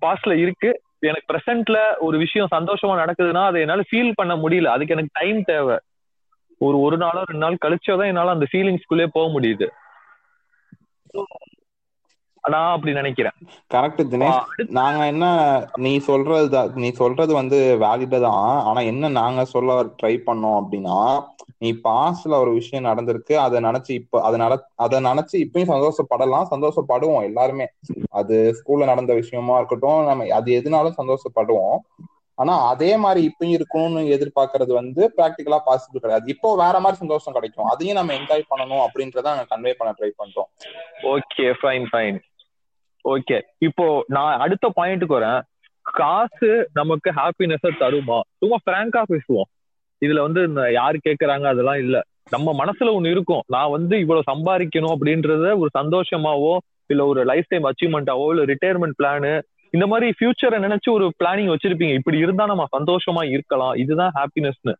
பாஸ்ட்ல இருக்கு. எனக்கு ப்ரெசென்ட்ல ஒரு விஷயம் சந்தோஷமா நடக்குதுன்னா அதை என்னால ஃபீல் பண்ண முடியல. அதுக்கு எனக்கு டைம் தேவை. ஒரு ஒரு நாளோ ரெண்டு நாள் கழிச்சாதான் என்னால அந்த ஃபீலிங்ஸ்குள்ளே போக முடியுது. நான் அப்படி நினைக்கிறேன். கரெக்ட் தினேஷ். நாங்க என்ன நீ சொல்றது நீ சொல்றது வந்து வேலிடா தான். ஆனா என்ன நாங்க சொல்ல ட்ரை பண்ணோம் அப்படின்னா நீ பாஸ்ட்ல ஒரு விஷயம் நடந்திருக்கு அதை நினைச்சு இப்ப அதை நட அதை நினைச்சு இப்பயும் சந்தோஷப்படலாம் சந்தோஷப்படுவோம் எல்லாருமே. அது ஸ்கூல்ல நடந்த விஷயமா இருக்கட்டும் நம்ம அது எதுனாலும் சந்தோஷப்படுவோம். ஆனா அதே மாதிரி இப்பயும் இருக்கணும்னு எதிர்பார்க்கறது வந்து பிராக்டிகலா பாசிபிள் கிடையாது. இப்போ வேற மாதிரி சந்தோஷம் கிடைக்கும். அதையும் நம்ம என்ஜாய் பண்ணணும் அப்படின்றத நாங்க கன்வே பண்ண ட்ரை பண்றோம். ஓகே ஃபைன் ஃபைன் ஓகே இப்போ நான் அடுத்த பாயிண்ட்டுக்கு வரேன். காசு நமக்கு ஹாப்பினஸ் தருமா? சும்மா பிராங்கா பேசுவோம். இதுல வந்து இந்த யாரு கேக்குறாங்க அதெல்லாம் இல்ல. நம்ம மனசுல ஒண்ணு இருக்கும். நான் வந்து இவ்வளவு சம்பாதிக்கணும் அப்படின்றத ஒரு சந்தோஷமாவோ இல்ல ஒரு லைஃப் டைம் அச்சீவ்மெண்ட்டாவோ இல்ல ரிட்டையர்மெண்ட் பிளானு இந்த மாதிரி ஃபியூச்சரை நினைச்சு ஒரு பிளானிங் வச்சிருப்பீங்க. இப்படி இருந்தா நம்ம சந்தோஷமா இருக்கலாம். இதுதான் ஹாப்பினஸ்னு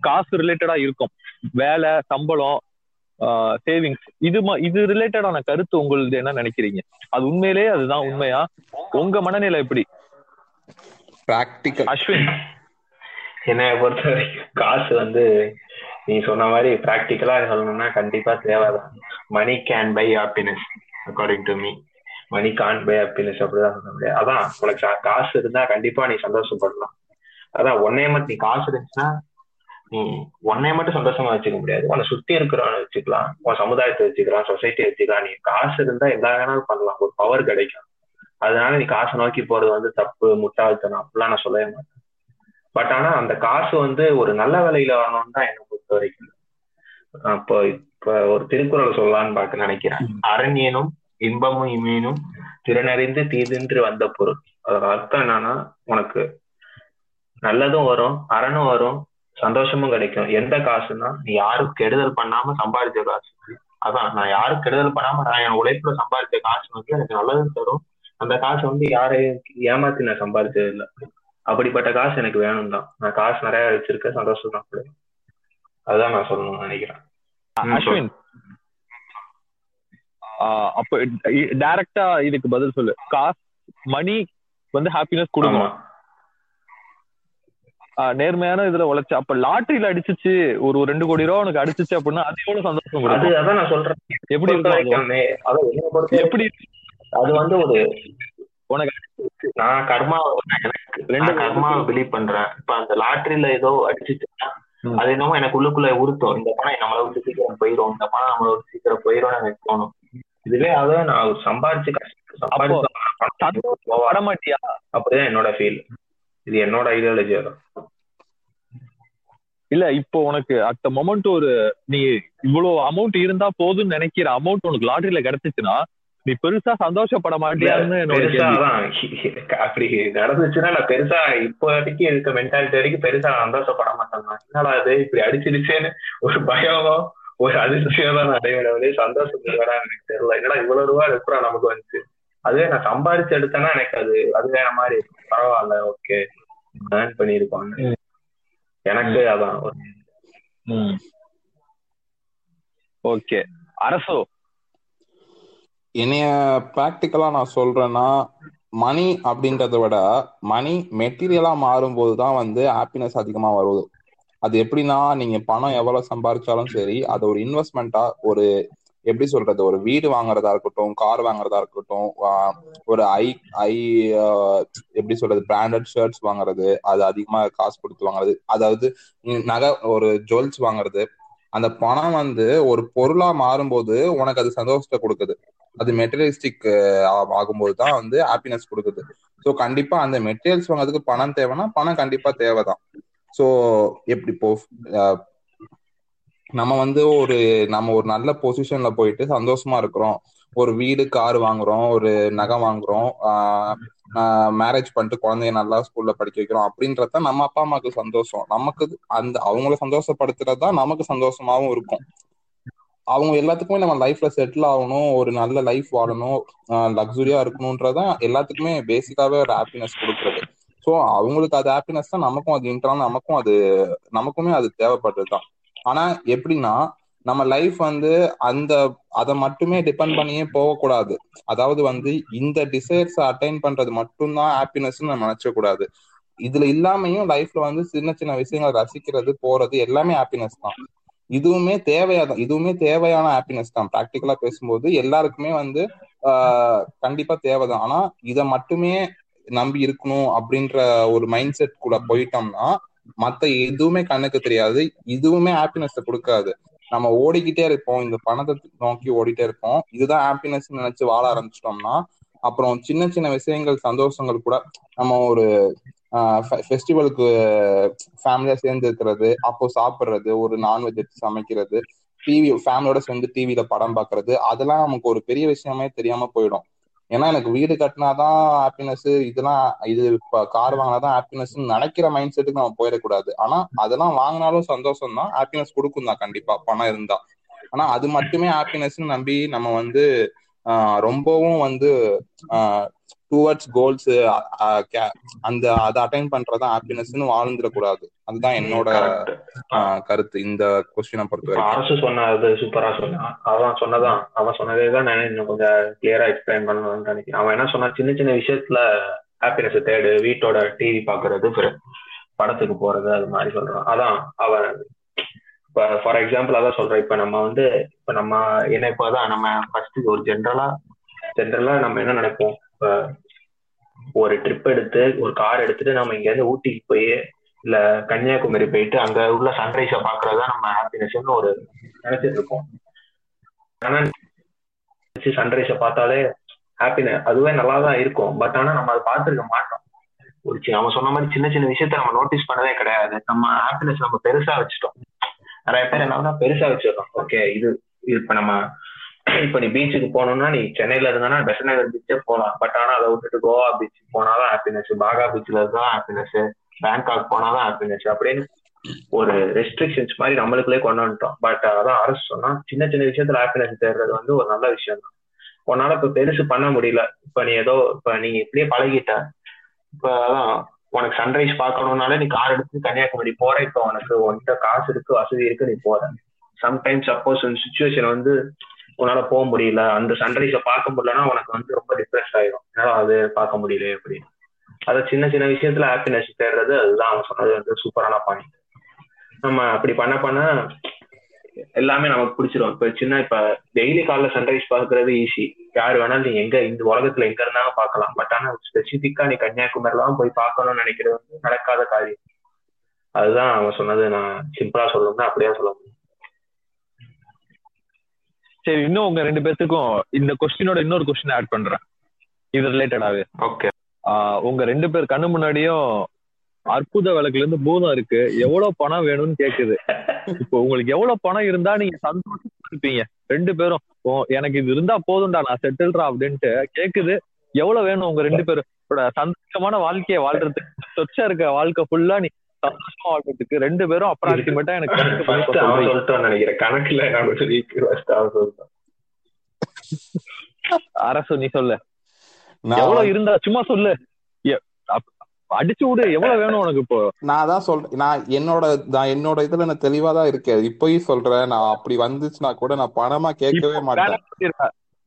காசு ரிலேட்டடா இருக்கும். வேலை சம்பளம் சேவிங்ஸ் இது ம- இது ரிலேட்டடான கருத்து உங்களுது என்ன நினைக்கிறீங்க? அது உண்மையிலேயே அதுதான் உண்மையா? உங்க மனநிலை எப்படி? பிராக்டிக்கல் அஸ்வின். என்னைய பொறுத்த வரைக்கும் காசு வந்து நீ சொன்ன மாதிரி பிராக்டிக்கலா சொல்லணும்னா கண்டிப்பா தேவைதான். Money can buy happiness according to me money can't buy happiness அப்படிதான் சொல்ல முடியாது. அதான் உனக்கு காசு இருந்தா கண்டிப்பா நீ சந்தோஷப்படலாம். அதான் உன்னைய மட்டும் நீ காசு இருந்துச்சுன்னா நீ உன்னைய மட்டும் சந்தோஷமா வச்சுக்க முடியாது. உன்னை சுத்தி இருக்கிறவனை வச்சுக்கலாம். உன் சமுதாயத்தை வச்சுக்கலாம். சொசைட்டியை வச்சுக்கலாம். நீ காசு இருந்தா எல்லா வேணாலும் பண்ணலாம். ஒரு பவர் கிடைக்கும். அதனால நீ காசை நோக்கி போறது வந்து தப்பு முட்டாள்தனம். அப்படிலாம் நான் சொல்லவே மாட்டேன். பட் ஆனா அந்த காசு வந்து ஒரு நல்ல வேலையில வரணும்னு தான் என்னை பொறுத்த வரைக்கும். அப்போ இப்ப ஒரு திருக்குறள் சொல்லலாம்னு பார்க்க நினைக்கிறேன். அரண்யனும் இன்பமும் இமீனும் திறனறிந்து தீதின்று வந்த பொருள். அதோட அர்த்தம் என்னன்னா உனக்கு நல்லதும் வரும் அரணும் வரும் சந்தோஷமும் கிடைக்கும். எந்த காசுன்னா நீ யாருக்கு கெடுதல் பண்ணாம சம்பாதிச்ச காசு. அதான் நான் யாருக்கு கெடுதல் பண்ணாம நான் என் உழைப்புல சம்பாதிச்ச காசு வந்து எனக்கு நல்லதும் தரும். அந்த காசு வந்து யாரையும் ஏமாத்தி நான் சம்பாதிச்சது இல்லை. அப்படிப்பட்ட காசு எனக்கு வேணும் தான். நான் காசு நிறைய வச்சிருக்கேன் சந்தோஷம் தான் அதுதான் நான் சொல்லணும்னு நினைக்கிறேன். அஸ்வின். ஆஹ் அப்ப டைரக்டா இதுக்கு பதில் சொல்லு. காசு மணி வந்து ஹாப்பினஸ் கொடுக்கும். நேர்மையான இதுல உழைச்சு அப்ப லாட்டரியில அடிச்சுச்சு ஒரு ரெண்டு கோடி ரூபா உனக்கு அடிச்சுச்சு அப்படின்னா அது எவ்வளவு சந்தோஷம் அது அதான் நான் சொல்றேன். எப்படி அதான் எப்படி அது வந்து ஒரு உனக்கு நான் கர்மா ரெண்டு நான் கர்மாவை பிலீவ் பண்றேன். இப்ப அந்த லாட்டரியில ஏதோ அடிச்சுச்சுன்னா. அது என்னமோ எனக்கு உள்ளுக்குள்ள உறுத்தும். இந்த பணம் நம்மளை விட்டு சீக்கிரம் போயிரும். இந்த பணம் நம்மளை விட்டு சீக்கிரம் போயிரும் எனக்கு தோணும். இதுவே அதை நான் சம்பாரிச்சு கஷ்ட- சம்பாரிச்சு அப்படிதான் என்னோட ஃபீல் இது என்னோட ஐடியாலஜி தான் இல்ல இப்போ உனக்கு அத்த மொமெண்ட் ஒரு நீ இவ்வளவு அமௌண்ட் இருந்தா போதும்னு நினைக்கிற அமௌண்ட் உனக்கு லாட்டரியில கிடைச்சிச்சுன்னா நீ பெருசா சந்தோஷப்பட மாட்டியான்னு அதான். அப்படி நடந்துச்சுன்னா நான் பெருசா இப்போ வரைக்கும் இருக்க மென்டாலிட்டி வரைக்கும் பெருசா சந்தோஷப்பட மாட்டேன். என்னடா இது இப்படி அடிச்சிருச்சேன்னு ஒரு பயமோ ஒரு அதிர்ச்சியோ தான் நான் அடைவேன். சந்தோஷம் எனக்கு தெரியல. என்னடா இவ்வளவு ரூபா எப்படா நமக்கு வந்துச்சு? அதுவே நான் சம்பாரிச்சு எடுத்தேன்னா எனக்கு அது அது வேற மாதிரி இருக்கும். பரவாயில்ல ஓகே ஏர்ன் பண்ணியிருப்பான்னு எனக்கு அதான் ஓகே அரசோ. என்னைய ப்ராக்டிக்கலா நான் சொல்றேன்னா மணி அப்படின்றத விட மணி மெட்டீரியலா மாறும்போது தான் வந்து ஹாப்பினஸ் அதிகமா வருது. அது எப்படின்னா நீங்க பணம் எவ்வளவு சம்பாதிச்சாலும் சரி அது ஒரு இன்வெஸ்ட்மெண்ட்டா ஒரு எப்படி சொல்றது? ஒரு வீடு வாங்குறதா இருக்கட்டும் கார் வாங்குறதா இருக்கட்டும் ஒரு ஐ ஐ எப்படி சொல்றது? பிராண்டட் ஷர்ட்ஸ் வாங்குறது அது அதிகமா காசு கொடுத்து வாங்குறது. அதாவது நகை ஒரு ஜுவல்ஸ் வாங்குறது. அந்த பணம் வந்து ஒரு பொருளா மாறும்போது உனக்கு அது சந்தோஷத்தை கொடுக்குது. அது மெட்டீரியலிஸ்டிக் ஆகும்போது தான் வந்து ஹாப்பினஸ் கொடுக்குது. ஸோ கண்டிப்பா அந்த மெட்டீரியல்ஸ் வாங்குறதுக்கு பணம் தேவைன்னா பணம் கண்டிப்பா தேவைதான். ஸோ எப்படி இப்போ நம்ம வந்து ஒரு நம்ம ஒரு நல்ல பொசிஷன்ல போயிட்டு சந்தோஷமா இருக்கிறோம். ஒரு வீடு கார் வாங்குறோம் ஒரு நகை வாங்குறோம். மேரேஜ் பண்ணிட்டு குழந்தைய நல்லா ஸ்கூல்ல படிக்க வைக்கிறோம். அப்படின்றத நம்ம அப்பா அம்மாவுக்கு சந்தோஷம். நமக்கு அந்த அவங்கள சந்தோஷப்படுத்துறதுதான் நமக்கு சந்தோஷமாவும் இருக்கும். அவங்க எல்லாத்துக்குமே நம்ம லைஃப்ல செட்டில் ஆகணும். ஒரு நல்ல லைஃப் வாழணும். லக்ஸுரியா இருக்கணும்ன்றதான் எல்லாத்துக்குமே பேசிக்காவே ஒரு ஹாப்பினஸ் கொடுக்குறது. ஸோ அவங்களுக்கு அது ஹாப்பினஸ் தான் நமக்கும் அது இன்டர்னல் நமக்கும் அது நமக்குமே அது தேவைப்படுறது தான் ஆனா எப்படின்னா நம்ம லைஃப் வந்து அந்த அதை மட்டுமே டிபெண்ட் பண்ணியே போகக்கூடாது. அதாவது வந்து இந்த டிசைர்ஸ் அட்டைன் பண்றது மட்டும்தான் ஹாப்பினஸ் நம்ம நினைச்ச கூடாது இதுல இல்லாமையும் லைஃப்ல வந்து சின்ன சின்ன விஷயங்களை ரசிக்கிறது போறது எல்லாமே ஹாப்பினஸ் தான். இதுவுமே தேவையான இதுவுமே தேவையான ஹாப்பினஸ் தான். ப்ராக்டிக்கலா பேசும்போது எல்லாருக்குமே வந்து கண்டிப்பா தேவைதான். ஆனா இதை மட்டுமே நம்பி இருக்கணும் அப்படின்ற ஒரு மைண்ட் செட் கூட போயிட்டோம்னா மத்த எதுவுமே கண்ணுக்கு தெரியாது. இதுவுமே ஹாப்பினஸ் கொடுக்காது. நம்ம ஓடிக்கிட்டே இருப்போம். இந்த பணத்தை நோக்கி ஓடிட்டே இருப்போம். இதுதான் ஹாப்பினஸ் நினைச்சு வாழ ஆரம்பிச்சிட்டோம்னா அப்புறம் சின்ன சின்ன விஷயங்கள் சந்தோஷங்கள் கூட நம்ம ஒரு ஃபெஸ்டிவலுக்கு ஃபேமிலியா சேர்ந்து இருக்கிறது அப்போ சாப்பிடுறது ஒரு நான்வெஜ் எடுத்து சமைக்கிறது டிவி ஃபேமிலியோட சேர்ந்து டிவியில படம் பாக்குறது அதெல்லாம் நமக்கு ஒரு பெரிய விஷயமே தெரியாம போயிடும். ஏன்னா எனக்கு வீடு கட்டினாதான் ஹாப்பினஸ் இதெல்லாம் இது இப்ப கார் வாங்கினாதான் ஹாப்பினஸ் நினைக்கிற மைண்ட் செட்டுக்கு நம்ம போயிடக்கூடாது. ஆனா அதெல்லாம் வாங்கினாலும் சந்தோஷம் தான் ஹாப்பினஸ் கொடுக்கும் தான் கண்டிப்பா பணம் இருந்தா. ஆனா அது மட்டுமே ஹாப்பினஸ் நம்பி நம்ம வந்து ஆஹ் ரொம்பவும் வந்து டுவர்ட்ஸ் கோல்ஸ் அந்த அதை அட்டைன் பண்றதா ஹாப்பினஸ்னு வாழ்ந்துடக்கூடாது. அதுதான் என்னோட கருத்து. இந்த கொஸ்டினை பொறுத்த அரசு சொன்னது சூப்பரா சொன்னான் அவன் சொன்னதான். அவன் சொன்னதே தான் நான் இன்னும் கொஞ்சம் கிளியரா எக்ஸ்பிளைன் பண்ணணும்னு நினைக்கிறேன். அவன் என்ன சொன்னா சின்ன சின்ன விஷயத்துல ஹாப்பினஸ் தேடு வீட்டோட டிவி பாக்குறது படத்துக்கு போறது அது மாதிரி சொல்றான். அதான் அவன். இப்ப ஃபார் எக்ஸாம்பிள் அதான் சொல்றேன். இப்ப நம்ம வந்து இப்ப நம்ம என்ன இப்ப நம்ம ஃபர்ஸ்ட் ஒரு ஜென்ரலா ஜென்ரலா நம்ம என்ன நினைப்போம்? ஒரு ட்ரிப் எடுத்து ஒரு கார் எடுத்துட்டு நம்ம இங்க இருந்து ஊட்டிக்கு போய் இல்ல கன்னியாகுமரி போயிட்டு அங்க உள்ள சன்ரைஸ பாக்குறதா நம்ம ஹாப்பினஸ்னு ஒரு நினைச்சிட்டு இருக்கோம் ஆனா சன்ரைஸ பார்த்தாலே ஹாப்பினஸ் அதுவே நல்லா தான் இருக்கும். பட் ஆனா நம்ம அதை பார்த்துருக்க மாட்டோம். ஒரு அவன் சொன்ன மாதிரி சின்ன சின்ன விஷயத்த நம்ம நோட்டீஸ் பண்ணதே கிடையாது. நம்ம ஹாப்பினஸ் நம்ம பெருசா வச்சுட்டோம். நிறைய பேர் என்னன்னா பெருசா வச்சிருக்கோம் ஓகே இது இப்ப நம்ம இப்ப நீ பீச்சுக்கு போகணும்னா நீ சென்னையில இருந்தானா பெசன் நகர் பீச்சே போகலாம் பட் ஆனா அதை விட்டுட்டு கோவா பீச் போனாதான் ஹாப்பினஸ் பாகா பீச்ல இருந்தா ஹாப்பினஸ் பேங்காக் போனாதான் ஹாப்பினஸ் அப்படின்னு ஒரு ரெஸ்ட்ரிக்ஷன்ஸ் மாதிரி நம்மளுக்குள்ளே கொண்டு வந்துட்டோம். பட் அதான் அரசு சொன்னா சின்ன சின்ன விஷயத்துல ஹாப்பினஸ் தேடுறது வந்து ஒரு நல்ல விஷயம் தான். உன்னால இப்ப பெருசு பண்ண முடியல. இப்ப நீ ஏதோ இப்ப நீ இப்படியே பழகிட்ட. இப்ப அதான் உனக்கு சன்ரைஸ் பார்க்கணும்னாலே நீ கார் எடுத்து கன்னியாகுமரி போற. இப்ப உனக்கு உன்கிட்ட காசு இருக்கு வசதி இருக்கு நீ போற. சம்டைம்ஸ் சப்போஸ் சுச்சுவேஷன் வந்து உன்னால போக முடியல. அந்த சன்ரைஸ பார்க்க முடியலன்னா உனக்கு வந்து ரொம்ப டிப்ரெஸ் ஆயிடும் என்னால அது பார்க்க முடியல அப்படின்னு. அத சின்ன சின்ன விஷயத்துல ஹாப்பினஸ் தேடுறது அதுதான். அவன் சொன்னது வந்து சூப்பரான பாயிண்ட் நம்ம அப்படி பண்ண பண்ண எல்லாமே நமக்கு பிடிச்சிரும். இப்ப சின்ன இப்ப டெய்லி காலைல சன்ரைஸ் பாக்குறது ஈஸி யார் வேணாலும் நீ எங்க இந்த உலகத்துல எங்க இருந்தாலும் பார்க்கலாம். பட் ஆனா ஸ்பெசிபிக்கா நீ கன்னியாகுமரிலாம் போய் பார்க்கணும்னு நினைக்கிறது வந்து நடக்காத காரியம். அதுதான் அவன் சொன்னது நான் சிம்பிளா சொல்லணும்னா அப்படியே சொல்ல முடியும். சரி இன்னும் உங்க ரெண்டு பேர்த்துக்கும் இந்த கொஸ்டினோட இன்னொரு கொஸ்டின் ஆட் பண்றேன். இது ரிலேட்டடாவே ஓகே உங்க ரெண்டு பேர் கண்ணு முன்னாடியும் அற்புத விளக்குல இருந்து பூதம் இருக்கு. எவ்வளவு பணம் வேணும்னு கேக்குது. இப்போ உங்களுக்கு எவ்வளவு பணம் இருந்தா நீங்க சந்தோஷமா இருப்பீங்க. ரெண்டு பேரும் எனக்கு இது இருந்தா போதும்டா நான் செட்டில்றா அப்படின்ட்டு கேக்குது. எவ்வளவு வேணும் உங்க ரெண்டு பேரோட சந்தோஷமான வாழ்க்கைய வாழ்றதுக்கு. சொச்சா இருக்க வாழ்க்கை ஃபுல்லா நீ சந்தோஷமா வாழ்றதுக்கு ரெண்டு பேரும் அப்ராக்சிமேட்டா எனக்கு கணக்கு பண்ணி நினைக்கிறேன். கணக்குல அரசு நீ சொல்லு. நான் எவ்வளவு இருந்தா சும்மா சொல்லு. அடிச்சு விடு. எவ்வளவு வேணும் உனக்கு இப்போ? நான் தான் சொல்றேன் நான் என்னோட நான் என்னோட இதுல நான் தெளிவா தான் இருக்கேன். இப்பயும் சொல்றேன். நான் அப்படி வந்துச்சுன்னா கூட நான் பணமா கேட்கவே மாட்டேன்.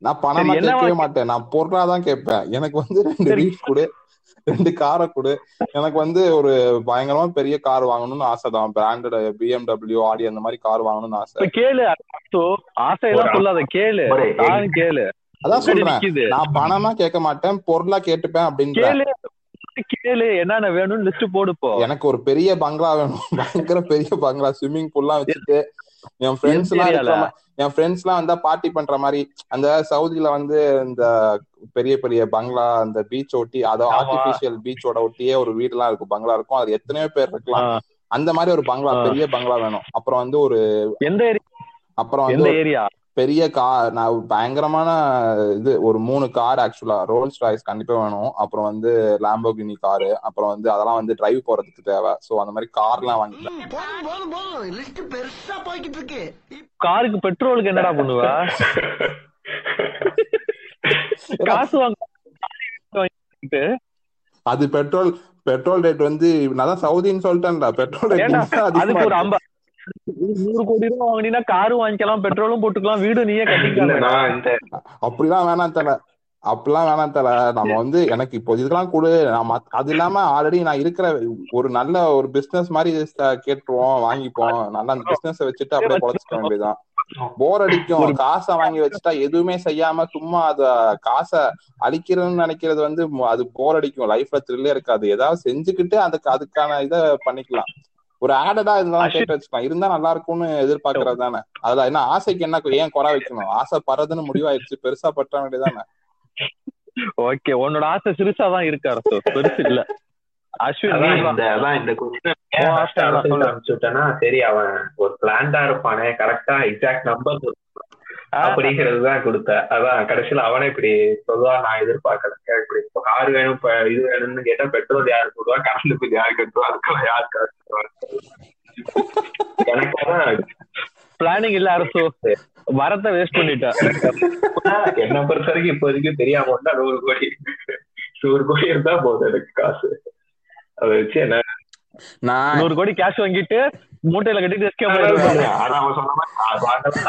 நான் பணமா கேட்கவே மாட்டேன். நான் பொருளா தான் கேட்பேன். எனக்கு வந்து ரெண்டு. வீட் கொடு. ரெண்டு காரை கொடு. எனக்கு வந்து ஒரு பயங்கரமா பெரிய கார் வாங்கணும்னு ஆசை தான் பிராண்டட் பிஎம்டபிள்யூ ஆடி அந்த மாதிரி கார் வாங்கணும்னு ஆசை. கேளு ஆசையெல்லாம் ஒரு- சொல்லாத கேளு. கேளு. அதான் சொல்றேன். நான் பணமா கேட்க மாட்டேன். பொருளா கேட்டுப்பேன் அப்படின்றேன் கேளு கேளு. என்னென்ன வேணும்னு லிஸ்ட் போடுப்போ எனக்கு ஒரு பெரிய பங்களா வேணும். பயங்கர பெரிய பங்களா. ஸ்விம்மிங் பூல்லாம் வச்சுட்டு என் ஃப்ரெண்ட்ஸ் எல்லாம் என் ஃப்ரெண்ட்ஸ் எல்லாம் வந்தா பார்ட்டி பண்ற மாதிரி அந்த சவுதியில வந்து இந்த பெரிய பெரிய பங்களா அந்த பீச் ஒட்டி அதோ. ஆர்டிபிஷியல் பீச்சோட ஒட்டியே ஒரு வீடு எல்லாம் இருக்கும். பங்களா இருக்கும். அது எத்தனையோ பேர் இருக்கலாம். அந்த மாதிரி ஒரு பங்களா. பெரிய பங்களா வேணும். அப்புறம் வந்து ஒரு எந்த ஏரியா? அப்புறம் வந்து ஏரியா? பெரிய கார் நான் பயங்கரமான இது ஒரு மூணு கார் ஆக்சுவலா ரோல்ஸ் ராய்ஸ் கண்டிப்பா வேணும். அப்புறம் வந்து லாம்போகினி காரு அப்புறம் வந்து அதெல்லாம் வந்து டிரைவ் போறதுக்கு தேவை. சோ அந்த மாதிரி கார்லாம் இருக்கு. காருக்கு பெட்ரோலுக்கு என்னடா பண்ணுவ? காசு வாங்க. வாங்கிட்டு, அது பெட்ரோல் பெட்ரோல் ரேட் வந்து நான் தான் சவுதின்னு சொல்லிட்டேன்டா. பெட்ரோல் ரேட் அதுக்கு ஒரு. ஐம்பது நூறு கோடி ரூபாய் வாங்கினீங்கன்னா காரும் வாங்கிக்கலாம் பெட்ரோலும் போட்டுக்கலாம் வீடு நீயே இல்ல கட்டிக்கலாம் அப்படிலாம் வேணாம் தல. அப்படிலாம் வேணாம் தல. நம்ம வந்து எனக்கு இப்போ இதெல்லாம் கொடு. நான் மத்- அது இல்லாம ஆல்ரெடி நான் இருக்கிற ஒரு நல்ல ஒரு பிசினஸ் மாதிரி கேட்டுருவோம் வாங்கிப்போம். நல்லா அந்த பிசினஸ் வச்சுட்டு அப்படியே பொழைச்சிக்க வேண்டியதுதான். போர் அடிக்கும். காசை வாங்கி வச்சுட்டா எதுவுமே செய்யாம சும்மா அத காசை அழிக்கிறதுன்னு நினைக்கிறது வந்து அது போர் அடிக்கும். லைஃப்ல த்ரில்லே இருக்காது. ஏதாவது செஞ்சுக்கிட்டு அதுக்கு அதுக்கான இதை பண்ணிக்கலாம். ஒரு ஆடடா இதெல்லாம் கேட்டு வச்சுக்கலாம். இருந்தா நல்லா இருக்கும்னு எதிர்பார்க்கறது தானே. அதுல என்ன ஆசைக்கு என்ன ஏன் குறை வைக்கணும்? ஆசை படுறதுன்னு முடிவாயிடுச்சு. பெருசா பற்ற வேண்டியதானே ஓகே உன்னோட ஆசை சிறுசா தான் இருக்கு அரசு. பெருசு இல்ல. அஸ்வின் சரி அவன் ஒரு பிளான்டா இருப்பானே. கரெக்டா எக்ஸாக்ட் நம்பர் அப்படிங்கிறது தான் கொடுத்த. அதான் கடைசியில அவனே இப்படி சொல்லுவா நான் எதிர்பார்க்கல. இப்படி இப்போ கார் வேணும் இது வேணும்னு கேட்டா பெட்ரோல் யாரு போடுவா? கரண்ட் பில் யாரு கட்டுவா? அதுக்கெல்லாம் யார் காசு எனக்கு அதான் பிளானிங் இல்ல அரசு. வரத்தை வேஸ்ட் பண்ணிட்ட. என்ன பொறுத்த வரைக்கும் இப்போ வரைக்கும் தெரியாம நூறு கோடி. நூறு கோடி இருந்தா போதும் எனக்கு காசு. அதை வச்சு என்ன நான் நூறு கோடி கேஷ் வாங்கிட்டு மூட்டையில கட்டிட்டு மாதிரி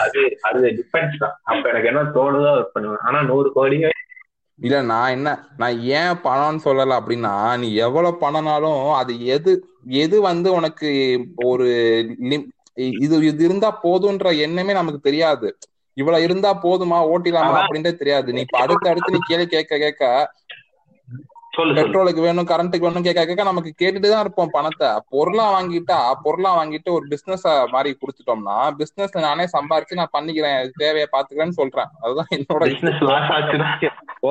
அது. அது டிபெண்ட்ஸ் தான். அப்ப எனக்கு என்ன தோணுதோ அதை பண்ணுவேன். ஆனா நூறு கோடியே. இல்ல நான் என்ன நான் ஏன் பணம்னு சொல்லல அப்படின்னா நீ எவ்வளவு பணம்னாலும் அது எது எது வந்து உனக்கு ஒரு இது இது இருந்தா போதுன்ற எண்ணமே நமக்கு தெரியாது. இவ்வளவு இருந்தா போதுமா? ஓட்டிலாமா. அப்படின்றே தெரியாது. நீ இப்ப அடுத்து அடுத்து நீ கேள்வி கேட்க கேட்க பெட்ரோலுக்கு வேணும் கரண்ட்டுக்கு வேணும் கேட்க கேட்க நமக்கு கேட்டுட்டு தான் இருப்போம் பணத்தை. பொருளா வாங்கிட்டா பொருளா வாங்கிட்டு ஒரு பிசினஸ் மாதிரி கொடுத்துட்டோம்னா பிசினஸ்ல நானே சம்பாரிச்சு நான் பண்ணிக்கிறேன் தேவையை பாத்துக்கிறேன்னு சொல்றேன். அதுதான் என்னோட பிசினஸ்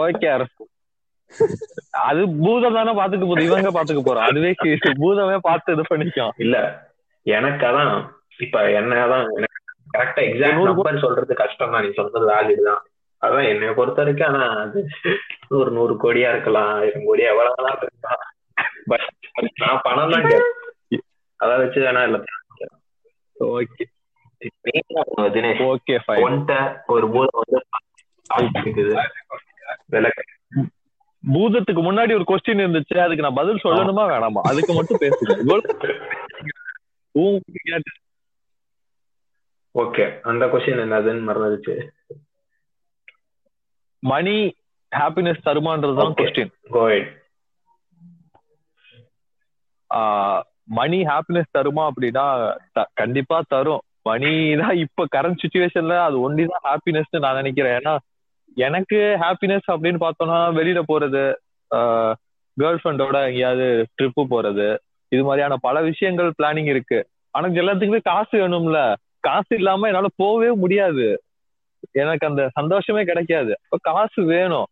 ஓகே அரசு. அது பூதம் தானே பாத்துக்க போகுது இவங்க பாத்துக்க போறோம் அதுவே பூதமே பார்த்து இது பண்ணிக்கும். இல்ல எனக்கு அதான் இப்ப என்னதான் கரெக்டா எக்ஸாக்ட் நம்பர் சொல்றது கஷ்டம் தான் நீ சொல்றது வேலிட் தான். அதான் என்னைய பொறுத்த வரைக்கும் ஆனா அது ஒரு நூறு கோடியா இருக்கலாம் ஆயிரம் கோடியா எவ்வளவு இருக்கலாம். பட் நான் பணம் தான் அதை வச்சு வேணா இல்ல. ஓகே தினேஷ் ஓகே ஒரு பூதம் வந்து பூதத்துக்கு முன்னாடி ஒரு கொஸ்டின் இருந்துச்சு. அதுக்கு நான் பதில் சொல்லணுமா வேணாமா? அதுக்கு மட்டும் பேசுங்க. ஓகே அந்த கொஸ்டின் என்னதுன்னு மறந்துச்சு மணி ஹாப்பினஸ் தருமான்றதுதான். கொஸ்டின் மணி ஹாப்பினஸ் தருமா அப்படின்னா கண்டிப்பா தரும். மணி தான் இப்ப கரண்ட் சுச்சுவேஷன்ல அது ஒன்லி தான் ஹாப்பினஸ் நான் நினைக்கிறேன். ஏன்னா எனக்கு ஹாப்பினஸ் அப்படின்னு பார்த்தோம்னா வெளியில போறது கேர்ள் ஃப்ரெண்டோட எங்கேயாவது ட்ரிப்பு போறது இது மாதிரியான பல விஷயங்கள் பிளானிங் இருக்கு. ஆனா எல்லாத்துக்குமே காசு வேணும்ல. காசு இல்லாம என்னால போகவே முடியாது. எனக்கு அந்த சந்தோஷமே கிடைக்காது. அப்ப காசு வேணும்.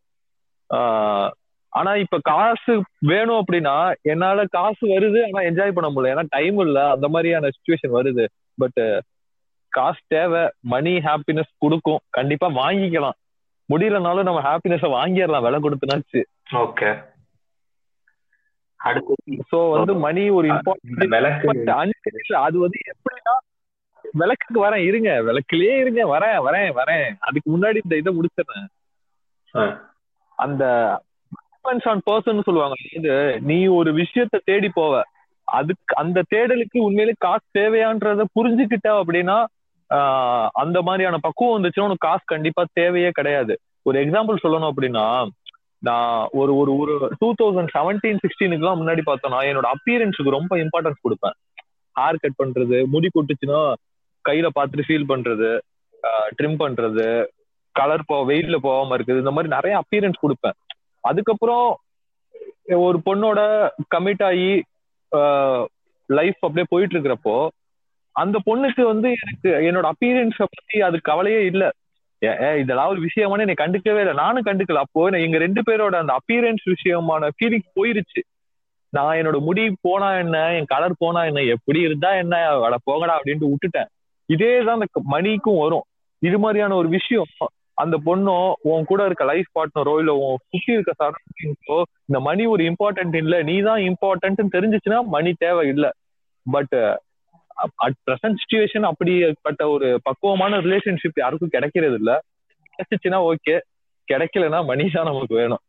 ஆனா இப்ப காசு வேணும் அப்படின்னா என்னால காசு வருது ஆனா என்ஜாய் பண்ண முடியல. ஏன்னா டைம் இல்ல அந்த மாதிரியான சுச்சுவேஷன் வருது. பட் காசு தேவை மணி ஹாப்பினஸ் கொடுக்கும். கண்டிப்பா வாங்கிக்கலாம். முடியலனாலும் நம்ம ஹாப்பினஸ வாங்கிடலாம் விலை கொடுத்துனாச்சு. ஓகே சோ வந்து மணி ஒரு இம்பார்ட்டன்ட் அது வந்து எப்படின்னா விளக்குக்கு வரேன் இருங்க. விளக்குலயே இருங்க. வரேன் வரேன் வரேன். அதுக்கு முன்னாடி இந்த இதை முடிச்சிடுறேன். அந்த டிபெண்ட்ஸ் ஆன் பர்சன் சொல்லுவாங்க. இது நீ ஒரு விஷயத்த தேடி போவ. அதுக்கு அந்த தேடலுக்கு உண்மையிலே காசு தேவையான்றத புரிஞ்சுக்கிட்ட அப்படின்னா அந்த மாதிரியான பக்குவம் வந்துச்சுன்னா உனக்கு காசு கண்டிப்பா தேவையே கிடையாது. ஒரு எக்ஸாம்பிள் சொல்லணும் அப்படின்னா நான் ஒரு ஒரு ஒரு டூ தௌசண்ட் செவன்டீன் சிக்ஸ்டீனுக்குலாம் முன்னாடி பார்த்தோம்னா என்னோட அப்பியரன்ஸுக்கு ரொம்ப இம்பார்ட்டன்ஸ் கொடுப்பேன். ஹேர் கட் பண்றது முடி கொட்டுச்சுன்னா கையில பார்த்துட்டு ஃபீல் பண்றது ட்ரிம் பண்றது கலர் போ வெயில்ல போகாம இருக்குது. இந்த மாதிரி நிறைய அப்பியரன்ஸ் கொடுப்பேன். அதுக்கப்புறம் ஒரு பொண்ணோட கமிட் ஆகி லைஃப் அப்படியே போயிட்டு இருக்கிறப்போ அந்த பொண்ணுக்கு வந்து எனக்கு என்னோட அப்பியரன்ஸ பத்தி அது கவலையே இல்ல. ஏ- ஏ, இதெல்லாம் ஒரு விஷயமான என்னை கண்டுக்கவே இல்லை. நானும் கண்டுக்கல. அப்போ எங்க ரெண்டு பேரோட அந்த அப்பியரன்ஸ் விஷயமான ஃபீலிங் போயிருச்சு. நான் என்னோட முடி போனா என்ன என் கலர் போனா என்ன எப்படி இருந்தா என்ன அட போகடா அப்படின்ட்டு விட்டுட்டேன். இதே தான் அந்த மணிக்கும் வரும். இது மாதிரியான ஒரு விஷயம். அந்த பொண்ணோ உன் கூட இருக்க லைஃப் பார்ட்னரோ இல்ல உன் சுத்தி இருக்க சரௌண்டிங்ஸோ இந்த மணி ஒரு இம்பார்ட்டன்ட் இல்ல. நீ தான் இம்பார்ட்டன்ட் தெரிஞ்சுச்சுன்னா மணி தேவை இல்ல. பட் அட் பிரசன்ட் சுச்சுவேஷன் அப்படிப்பட்ட ஒரு பக்குவமான ரிலேஷன்ஷிப் யாருக்கும் கிடைக்கிறது இல்ல. கிடைச்சிச்சுன்னா ஓகே கிடைக்கலன்னா மணி தான் நமக்கு வேணும்.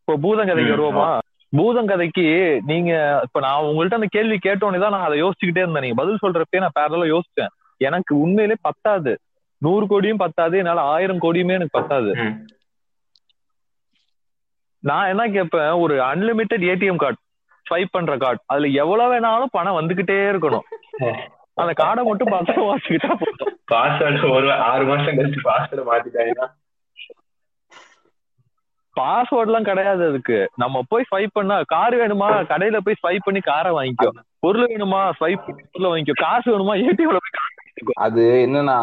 இப்போ பூதங்கதைக்கு வருவோமா? பூதங்கதைக்கு நீங்க இப்ப நான் உங்கள்ட்ட அந்த கேள்வி கேட்டோன்னே தான் நான் அதை யோசிச்சுக்கிட்டே இருந்தேன். நீங்க பதில் சொல்றப்பே நான் பேரலா யோசிச்சேன். எனக்கு உண்மையிலே பத்தாது. நூறு கோடியும் பத்தாது என்னால ஆயிரம் கோடியுமே எனக்கு பத்தாது. நான் என்ன கேட்பேன் ஒரு அன்லிமிட்டெட் ஏடிஎம் கார்டு ஸ்வைப் பண்ற கார்டு அதுல எவ்வளவு வேணாலும் பணம் வந்துகிட்டே இருக்கணும். அந்த கார்டை மட்டும் பத்திரம் வாசிக்கிட்டா போதும். பாஸ்வேர்டு ஒரு ஆறு மாசம் கழிச்சு பாஸ்வேர்டு மாத்திட்டாங்கன்னா? பாஸ்வேர்ட் எல்லாம் கிடையாது அதுக்கு. நம்ம போய் ஸ்வைப் பண்ணா கார் வேணுமா? கடையில போய் ஸ்வைப் பண்ணி காரை வாங்கிக்கோ. பொருள் வேணுமா? ஸ்வைப் பண்ணி பொருளை வாங்கிக்கோ. காசு வேணுமா? ஏடிஎம்ல போய் அது என்னன்னா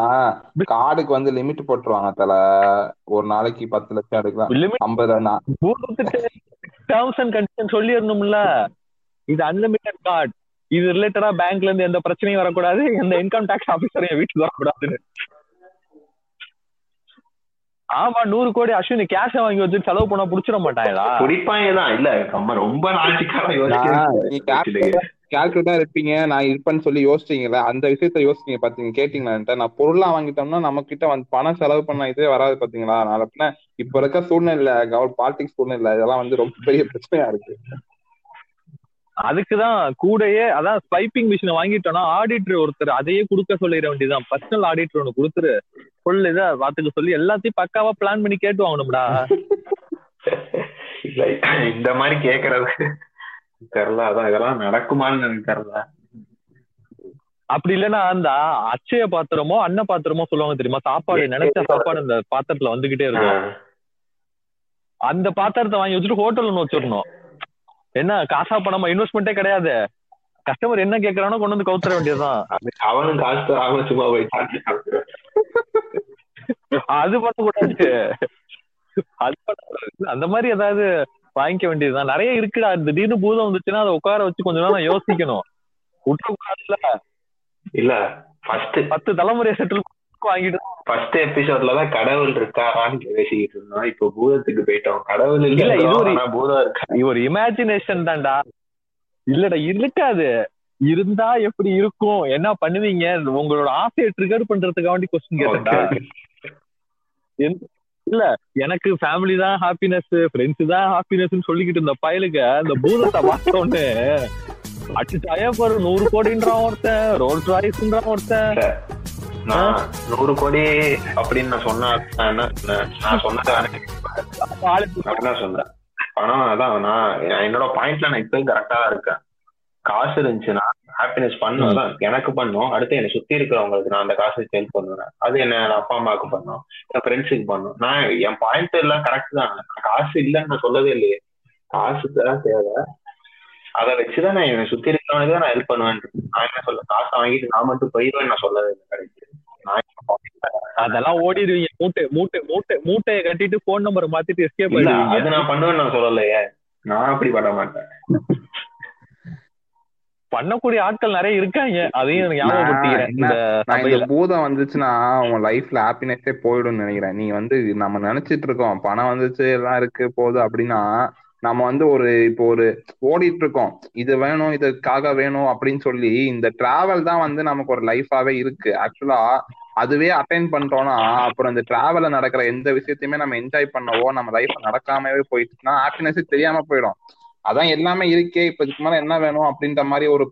கார்டுக்கு வந்து லிமிட் போட்டுருவாங்க தல. ஒரு நாளைக்கு பத்து லட்சம் எடுக்கலாம். ஐம்பது டேர்ம்ஸ் அண்ட் கண்டிஷன் சொல்லிடணும்ல. இது அன்லிமிட்டட் கார்டு இது ரிலேட்டடா பேங்க்ல இருந்து எந்த பிரச்சனையும் வரக்கூடாது. எந்த இன்கம் டாக்ஸ் ஆபீசரும் என் வீட்டுக்கு வரக்கூடாதுன்னு. ஆமா நூறு கோடி அஸ்வினி கேஷ வாங்கி வச்சு செலவு பண்ண புடிச்சிட மாட்டாங்களா? குடிப்பாங்க தான். இல்ல நம்ம ரொம்ப நான் கால்குலேட்டா இருப்பீங்க. நான் இருப்பேன்னு சொல்லி யோசிச்சீங்களா அந்த விஷயத்த யோசிச்சீங்க பாத்தீங்க கேட்டீங்களா நான் பொருளா வாங்கிட்டோம்னா நம்ம கிட்ட வந்து பணம் செலவு பண்ண இதே வராது பாத்தீங்களா? அதனால பின்ன இப்ப இருக்க சூழ்நிலை கவர் பாலிடிக்ஸ் சூழ்நிலை இதெல்லாம் வந்து ரொம்ப பெரிய பிரச்சனையா இருக்கு. அதுக்குதான் கூடயே அதான் ஸ்வைப்பிங் மிஷினை வாங்கிட்டோம்னா ஆடிட்டர் ஒருத்தர் அதையே கொடுக்க சொல்லிட வேண்டியதுதான். பர்சனல் ஆடிட்டர் ஒன்று கொடுத்துரு. ஃபுல் இதை பாத்துக்க சொல்லி எல்லாத்தையும் பக்காவா பிளான் பண்ணி கேட்டு வாங்கணும்டா. இந்த மாதிரி கேக்குறது தெரியல. அதான் இதெல்லாம் நடக்குமான்னு எனக்கு தெரியல. அப்படி இல்லைன்னா அந்த அச்சய பாத்திரமோ அன்ன பாத்திரமோ சொல்லுவாங்க தெரியுமா? சாப்பாடு நினைச்ச சாப்பாடு அந்த பாத்திரத்துல வந்துகிட்டே இருக்கும். அந்த பாத்திரத்தை வாங்கி வச்சுட்டு ஹோட்டல் ஒன்று வச்சிடணும். என்ன காசா பணமா? இன்வெஸ்ட்மெண்ட்டே கிடையாது. கஸ்டமர் என்ன கேக்குறானோ கொண்டு வந்து கவுத்துற வேண்டியதுதான். அவனும் காசு தராம சும்மா போய் சாப்பிட்டு சாப்பிடுவான். அது பண்ணக்கூடாது அது பண்ணக்கூடாது அந்த மாதிரி ஏதாவது வாங்கிக்க வேண்டியதுதான். நிறைய இருக்குடா. திடீர்னு பூதம் வந்துச்சுன்னா அதை உட்கார வச்சு கொஞ்ச நேரம் யோசிக்கணும். விட்டுறக்கூடாதுல இல்ல ஃபர்ஸ்ட் பத்து தலைமுறையை செட்டில் வாங்கிட்டு ஃபர்ஸ்ட் எபிசோட்ல தான் கடவுள் இருக்காரான்னு பேசிக்கிட்டு இருந்தோம். இப்போ பூதத்துக்கு போயிட்டோம். கடவுள் இல்ல இல்ல இது ஒரு ஆனா பூதம் இருக்கா? இது ஒரு இமேஜினேஷன் தான்டா. இல்லடா இருக்காது. இருந்தா எப்படி இருக்கும்? என்ன பண்ணுவீங்க? உங்களோட ஆசையை ட்ரிகர் பண்றதுக்காண்டி கொஸ்டின் கேட்டா இல்ல எனக்கு ஃபேமிலி தான் ஹாப்பினஸ் ஃப்ரெண்ட்ஸ் தான் ஹாப்பினஸ் சொல்லிக்கிட்டு இருந்த பயலுக்கு அந்த பூதத்தை பார்த்தோன்னு அடிச்சாயே பாரு நூறு கோடின்றான் ஒருத்தன் ரோல்ஸ் ராய்ஸ்ன்றான் ஒருத்தன். நான் நூறு கோடி அப்படின்னு நான் சொன்னா நான் என்ன? சொன்னேன்? நான் சொன்னது என்ன சொன்னேன் பணம் அதான் நான் என்னோட பாயிண்ட்ல நான் இப்பயும் கரெக்டா தான் இருக்கேன். காசு இருந்துச்சுன்னா ஹாப்பினஸ் பண்ணும் அதான். எனக்கு பண்ணும். அடுத்து என்னை சுத்தி இருக்கிறவங்களுக்கு நான் அந்த காசு ஹெல்ப் பண்ணுவேன். அது என்ன என் அப்பா அம்மாவுக்கு பண்ணும். என் ஃப்ரெண்ட்ஸுக்கு பண்ணும். நான் என் பாயிண்ட் எல்லாம் கரெக்ட் தான். காசு இல்லைன்னு நான் சொல்லவே இல்லையே. காசு தான் தேவை. அதை வச்சுதான் நான் என்னை சுத்தி இருக்கிறவனுக்கு தான் நான் ஹெல்ப் பண்ணுவேன். நான் என்ன சொல்ல காசை வாங்கிட்டு நான் மட்டும் போயிடுவேன் நான் சொல்லவே இல்லை அதெல்லாம் ஓடிடுவீங்க மூட்டை மூட்டை மூட்டை மூட்டையை கட்டிட்டு போன் நம்பரை மாத்திட்டு எஸ்கேப் அது நான் பண்ணுவேன்னு நான் சொல்லலையே. நான் அப்படி பண்ண மாட்டேன். பண்ணக்கூடிய ஆட்கள் நிறைய இருக்காங்க அதையும் எனக்கு நான் ஞாபகப்படுத்திக்கிறேன் இந்த பூதம் வந்துச்சுன்னா உன் லைஃப்ல ஹாப்பினஸே போயிடும்னு நினைக்கிறேன். நீ வந்து நம்ம நினைச்சிட்டு இருக்கோம் பணம் வந்துச்சு எல்லாம் இருக்கு போகுது அப்படின்னா நம்ம வந்து ஒரு இப்போ ஒரு ஓடிட்டு இருக்கோம் இது வேணும் இதுக்காக வேணும் அப்படின்னு சொல்லி இந்த டிராவல் தான் வந்து நமக்கு ஒரு லைஃபாவே இருக்கு. ஆக்சுவலா அதுவே அட்டைன் பண்ணிட்டோம்னா அப்புறம் இந்த டிராவல்ல நடக்கிற எந்த விஷயத்தையுமே நம்ம என்ஜாய் பண்ணவோ நம்ம லைஃப் நடக்காமவே போயிடுச்சுன்னா ஹாப்பினஸ் தெரியாம போயிடும். அதான் எல்லாமே இருக்கே இப்ப இதுக்கு மேல என்ன வேணும் அப்படின்ற மாதிரி ஒரு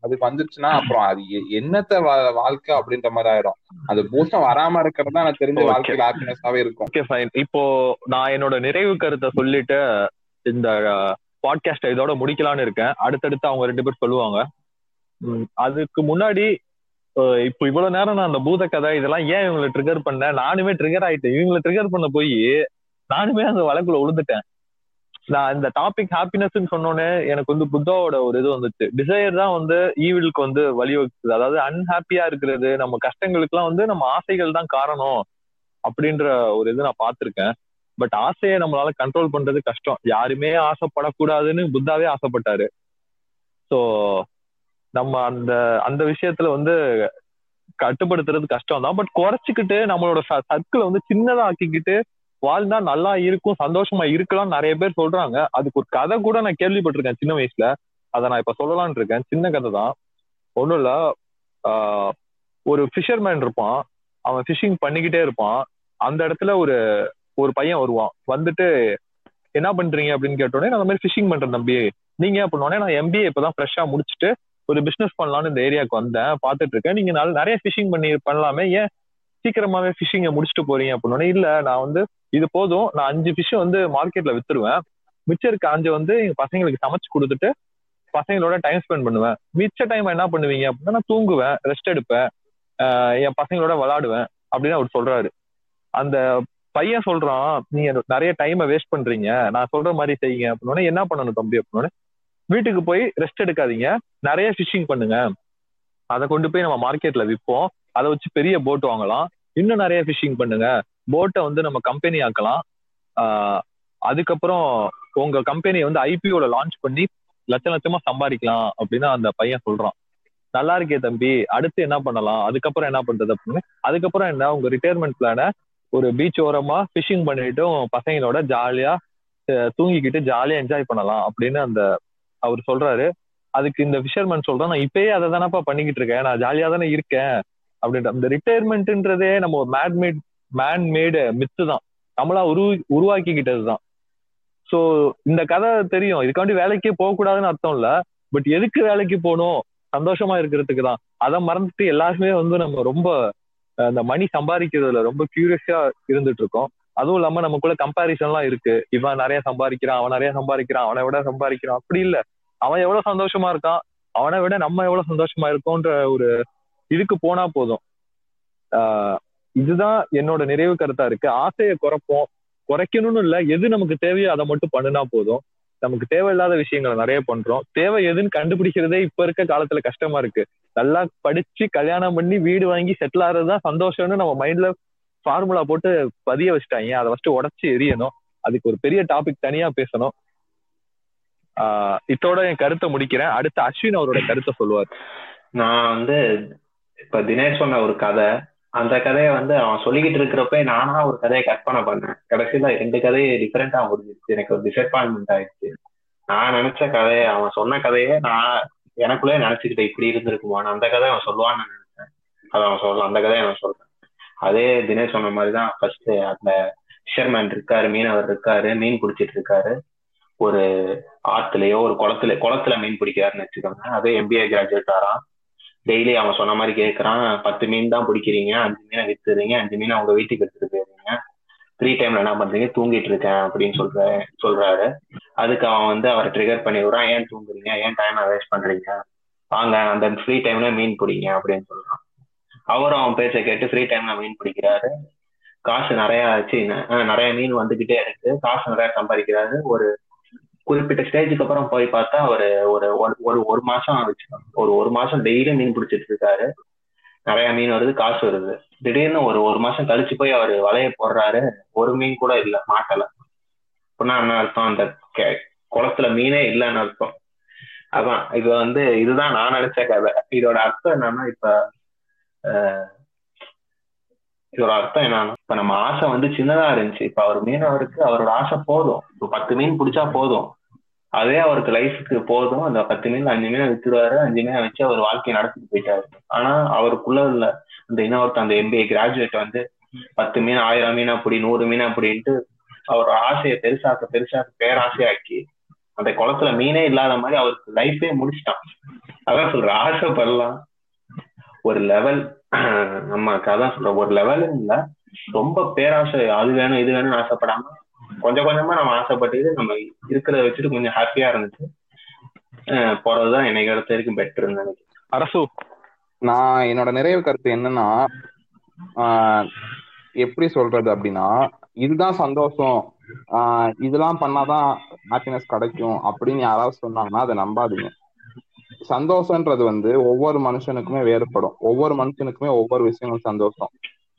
அதுக்கு வந்துருச்சுன்னா அப்புறம் அது என்னத்த வா- வாழ்க்கை அப்படின்ற மாதிரி ஆயிடும். அது பூசம் வராம இருக்கிறது எனக்கு தெரிஞ்ச. வாழ்க்கையில ஹாப்பினஸாவே இருக்கும். ஓகே ஃபைன் இப்போ நான் என்னோட நிறைவு கருத்தை சொல்லிட்டு இந்த பாட்காஸ்ட் இதோட முடிக்கலாம்னு இருக்கேன். அடுத்தடுத்து அவங்க ரெண்டு பேர் சொல்லுவாங்க. ம், அதுக்கு முன்னாடி இப்போ இவ்வளவு நேரம் நான் அந்த பூத கதை இதெல்லாம் ஏன் இவங்களை ட்ரிகர் பண்ணேன்? நானுமே ட்ரிகர் ஆயிட்டேன். இவங்களை ட்ரிகர் பண்ண போய் நானுமே அந்த வழக்குல விழுந்துட்டேன் நான் இந்த டாபிக் ஹாப்பினஸ் சொன்னோன்னே எனக்கு வந்து புத்தாவோட ஒரு இது வந்துச்சு. டிசைர் தான் வந்து ஈவிலுக்கு வந்து வழிவகுக்குது. அதாவது அன்ஹாப்பியா இருக்கிறது நம்ம கஷ்டங்களுக்குலாம் வந்து நம்ம ஆசைகள் தான் காரணம் அப்படின்ற ஒரு இது நான் பார்த்திருக்கேன். பட் ஆசையை நம்மளால கண்ட்ரோல் பண்றது கஷ்டம். யாருமே ஆசைப்படக்கூடாதுன்னு புத்தாவே ஆசைப்பட்டாரு. ஸோ நம்ம அந்த அந்த விஷயத்துல வந்து கட்டுப்படுத்துறது கஷ்டம் தான். பட் குறைச்சிக்கிட்டு நம்மளோட சர்க்கிளை வந்து சின்னதா ஆக்கிக்கிட்டு வாழ்ந்தா நல்லா இருக்கும் சந்தோஷமா இருக்கலாம் நிறைய பேர் சொல்றாங்க. அதுக்கு ஒரு கதை கூட நான் கேள்விப்பட்டிருக்கேன் சின்ன வயசுல. அதை நான் இப்ப சொல்லலாம்னு இருக்கேன். சின்ன கதை தான். ஒண்ணும் இல்ல. ஆஹ் ஒரு ஃபிஷர்மேன் இருப்பான். அவன் ஃபிஷிங் பண்ணிக்கிட்டே இருப்பான். அந்த இடத்துல ஒரு ஒரு பையன் வருவான். வந்துட்டு என்ன பண்றீங்க? அப்படின்னு கேட்டோடனே நான் அந்த மாதிரி ஃபிஷிங் பண்றேன் தம்பி. நீங்க அப்படின்னோடனே நான் எம்பிஏ இப்பதான் ஃப்ரெஷ்ஷா முடிச்சுட்டு ஒரு பிசினஸ் பண்ணலாம்னு இந்த ஏரியாவுக்கு வந்தேன் பார்த்துட்டு இருக்கேன். நீங்க நல்ல நிறைய ஃபிஷிங் பண்ணி பண்ணலாமே. ஏன் சீக்கிரமாவே ஃபிஷிங்கை முடிச்சுட்டு போறீங்க? அப்படின்னோடனே இல்ல நான் வந்து இது போதும். நான் அஞ்சு ஃபிஷ் வந்து மார்க்கெட்ல வித்துருவேன். மிச்சம் இருக்க அஞ்சு வந்து எங்க பசங்களுக்கு சமைச்சு கொடுத்துட்டு பசங்களோட டைம் ஸ்பெண்ட் பண்ணுவேன். மிச்ச டைம் என்ன பண்ணுவீங்க? அப்படின்னா நான் தூங்குவேன் ரெஸ்ட் எடுப்பேன். என் பசங்களோட விளாடுவேன். அப்படின்னு அவர் சொல்றாரு. அந்த பையன் சொல்றான் நீங்க நிறைய டைமை வேஸ்ட் பண்றீங்க. நான் சொல்ற மாதிரி செய்யுங்க. அப்படின்னு என்ன பண்ணணும் தம்பி? அப்படின்னு வீட்டுக்கு போய் ரெஸ்ட் எடுக்காதீங்க. நிறைய ஃபிஷிங் பண்ணுங்க. அதை கொண்டு போய் நம்ம மார்க்கெட்ல விற்போம் அதை வச்சு பெரிய போட் வாங்கலாம். இன்னும் நிறைய ஃபிஷிங் பண்ணுங்க. போட்டை வந்து நம்ம கம்பெனி ஆக்கலாம். ஆஹ் அதுக்கப்புறம் உங்க கம்பெனியை வந்து ஐபிஓல லான்ச் பண்ணி லட்ச லட்சமா சம்பாதிக்கலாம். அப்படின்னு அந்த பையன் சொல்றான். நல்லா இருக்கே தம்பி. அடுத்து என்ன பண்ணலாம்? அதுக்கப்புறம் என்ன பண்றது? அப்படின்னு. அதுக்கப்புறம் என்ன? உங்க ரிட்டையர்மெண்ட் பிளான ஒரு பீச் ஓரமா ஃபிஷிங் பண்ணிட்டும் பசங்களோட ஜாலியா தூங்கிக்கிட்டு ஜாலியா என்ஜாய் பண்ணலாம் அப்படின்னு அந்த அவர் சொல்றாரு. அதுக்கு இந்த ஃபிஷர்மேன் சொல்றான் நான் இப்பயே அதை தானப்பா பண்ணிக்கிட்டு இருக்கேன். நான் ஜாலியா தானே இருக்கேன். அப்படின்ற இந்த ரிட்டையர்மெண்ட்ன்றதே நம்ம ஒரு made made man made myth தான். நம்மளா உரு உருவாக்கிக்கிட்டது தான் ஸோ இந்த கதை தெரியும். இதுக்காண்டி வேலைக்கே போகக்கூடாதுன்னு அர்த்தம் இல்ல. பட் எதுக்கு வேலைக்கு போகணும்? சந்தோஷமா இருக்கிறதுக்கு தான். அதை மறந்துட்டு எல்லாருமே வந்து நம்ம ரொம்ப அந்த மணி சம்பாதிக்கிறதுல ரொம்ப கியூரியஸா இருந்துட்டு இருக்கோம் அதுவும் இல்லாம நமக்குள்ள கம்பாரிசன்லாம் இருக்கு. இவன் நிறைய சம்பாதிக்கிறான் அவன் நிறைய சம்பாதிக்கிறான் அவனை விட சம்பாதிக்கிறான். அப்படி இல்ல. அவன் எவ்வளவு சந்தோஷமா இருக்கான்? அவனை விட நம்ம எவ்வளவு சந்தோஷமா இருக்கோன்ற ஒரு இதுக்கு போனா போதும். ஆஹ் இதுதான் என்னோட நிறைவு கருத்தா இருக்கு. ஆசையை குறைப்போம். குறைக்கணும்னு இல்ல. எது நமக்கு தேவையோ அதை மட்டும் பண்ணுனா போதும். நமக்கு தேவையில்லாத விஷயங்களை நிறைய பண்றோம். தேவை எதுன்னு கண்டுபிடிக்கிறதே இப்ப இருக்க காலத்துல கஷ்டமா இருக்கு. நல்லா படிச்சு கல்யாணம் பண்ணி வீடு வாங்கி செட்டில் ஆறதுதான் சந்தோஷம்னு நம்ம மைண்ட்ல ஃபார்முலா போட்டு பதிய வச்சுட்டாங்க. அதை ஃபர்ஸ்ட் உடச்சு எரியணும். அதுக்கு ஒரு பெரிய டாபிக் தனியா பேசணும். ஆஹ் இதோட என் கருத்தை முடிக்கிறேன். அடுத்து அஸ்வின் அவரோட கருத்தை சொல்லுவார். நான் வந்து இப்ப தினேஷ் சொன்ன ஒரு கதை அந்த கதையை வந்து அவன் சொல்லிக்கிட்டு இருக்கிறப்ப நானா ஒரு கதையை கற்பனை பண்ணேன். கடைசியில ரெண்டு கதையை டிஃபரெண்டா முடிஞ்சிருச்சு. எனக்கு ஒரு டிசப்பாயின்மெண்ட் ஆயிடுச்சு. நான் நினைச்ச கதையை அவன் சொன்ன கதையை நான் எனக்குள்ளே நினைச்சுக்கிட்டேன் இப்படி இருந்திருக்குமான்னு அந்த கதை அவன் சொல்லுவான்னு நினைச்சேன். அதை அவன் சொல்லலாம் அந்த கதையை அவன் சொல்றேன். அதே தினேஷ் சொன்ன மாதிரிதான் ஃபர்ஸ்ட் அந்த ஃபிஷர்மேன் இருக்காரு மீனவர் இருக்காரு மீன் பிடிச்சிட்டு இருக்காரு. ஒரு ஆத்துலயோ ஒரு குளத்துல குளத்துல மீன் பிடிக்கிறாருன்னு வச்சுக்கோங்க. அதே எம்பிஏ கிராஜுவேட் ஆறான். டெய்லி அவன் சொன்ன மாதிரி கேட்கறான் பத்து மீன் தான் பிடிக்கிறீங்க. அஞ்சு மீனை வித்துறீங்க. அஞ்சு மீனை அவங்க வீட்டுக்கு எடுத்துட்டு போயிருங்க. ஃப்ரீ டைம்ல என்ன பண்றீங்க? தூங்கிட்டு இருக்கேன் அப்படின்னு சொல்ற சொல்றாரு. அதுக்கு அவன் வந்து அவரை ட்ரிகர் பண்ணி விடுறான். ஏன் தூங்குறீங்க? ஏன் டைமை வேஸ்ட் பண்றீங்க? வாங்க அந்த ஃப்ரீ டைம்ல மீன் பிடிங்க அப்படின்னு சொல்றான். அவரும் அவன் பேச்சை கேட்டு ஃப்ரீ டைம்ல மீன் பிடிக்கிறாரு. காசு நிறைய ஆச்சு. நிறைய மீன் வந்துகிட்டே இருக்கு. காசு நிறைய சம்பாதிக்கிறாரு. ஒரு குறிப்பிட்ட ஸ்டேஜுக்கு அப்புறம் போய் பார்த்தா ஒரு ஒரு ஒரு ஒரு மாசம் ஆகுச்சு. ஒரு ஒரு மாசம் டெய்லி மீன் பிடிச்சிட்டு இருக்காரு. நிறைய மீன் வருது காசு வருது. திடீர்னு ஒரு ஒரு மாசம் கழிச்சு போய் அவர் வலைய போடுறாரு. ஒரு மீன் கூட இல்ல மாட்டல. அப்படின்னா என்ன அர்த்தம்? அந்த குளத்துல மீனே இல்லைன்னு அர்த்தம். அதான் இது வந்து இதுதான் நான் நினைச்ச கதை. இதோட அர்த்தம் என்னன்னா இப்ப இதோட அர்த்தம் என்னன்னா இப்ப நம்ம ஆசை வந்து சின்னதா இருந்துச்சு. இப்ப அவர் மீனவருக்கு அவரோட ஆசை போதும். இப்ப பத்து மீன் பிடிச்சா போதும். அதே அவருக்கு லைஃபுக்கு போதும். அந்த பத்து மீன் அஞ்சு மீனை வித்துருவாரு. அஞ்சு மீனை வச்சு அவர் வாழ்க்கையை நடத்திட்டு போயிட்டாரு. ஆனா அவருக்குள்ள உள்ள அந்த இன்னொருத்த அந்த எம்பிஏ கிராஜுவேட் வந்து பத்து மீன் ஆயிரம் மீன் அப்படி நூறு மீன் அப்படின்ட்டு அவர் ஆசையை பெருசாக்க பெருசாக்க பேராசையாக்கி அந்த குளத்துல மீனே இல்லாத மாதிரி அவருக்கு லைஃபே முடிச்சிட்டான். அதான் சொல்ற ஆசைப்படலாம். ஒரு லெவல் நம்ம அதான் சொல்ற ஒரு லெவல் இல்ல ரொம்ப பேராசை அது வேணும் இது வேணும்னு ஆசைப்படாம கொஞ்சம் கொஞ்சமா நம்ம ஆசைப்பட்டு நம்ம இருக்கிறத வச்சுட்டு கொஞ்சம் ஹாப்பியா இருந்துச்சு போறதுதான் என்னை கருத்து வரைக்கும் பெட்டர் நினைக்கிறேன். அரசு. நான் என்னோட நிறைவு கருத்து என்னன்னா எப்படி சொல்றது அப்படின்னா இதுதான் சந்தோஷம். ஆஹ் இதெல்லாம் பண்ணாதான் ஹாப்பினஸ் கிடைக்கும் அப்படின்னு யாராவது சொன்னாங்கன்னா அதை நம்பாதீங்க. சந்தோஷம்ன்றது வந்து ஒவ்வொரு மனுஷனுக்குமே வேறுபடும். ஒவ்வொரு மனுஷனுக்குமே ஒவ்வொரு விஷயங்களும் சந்தோஷம்.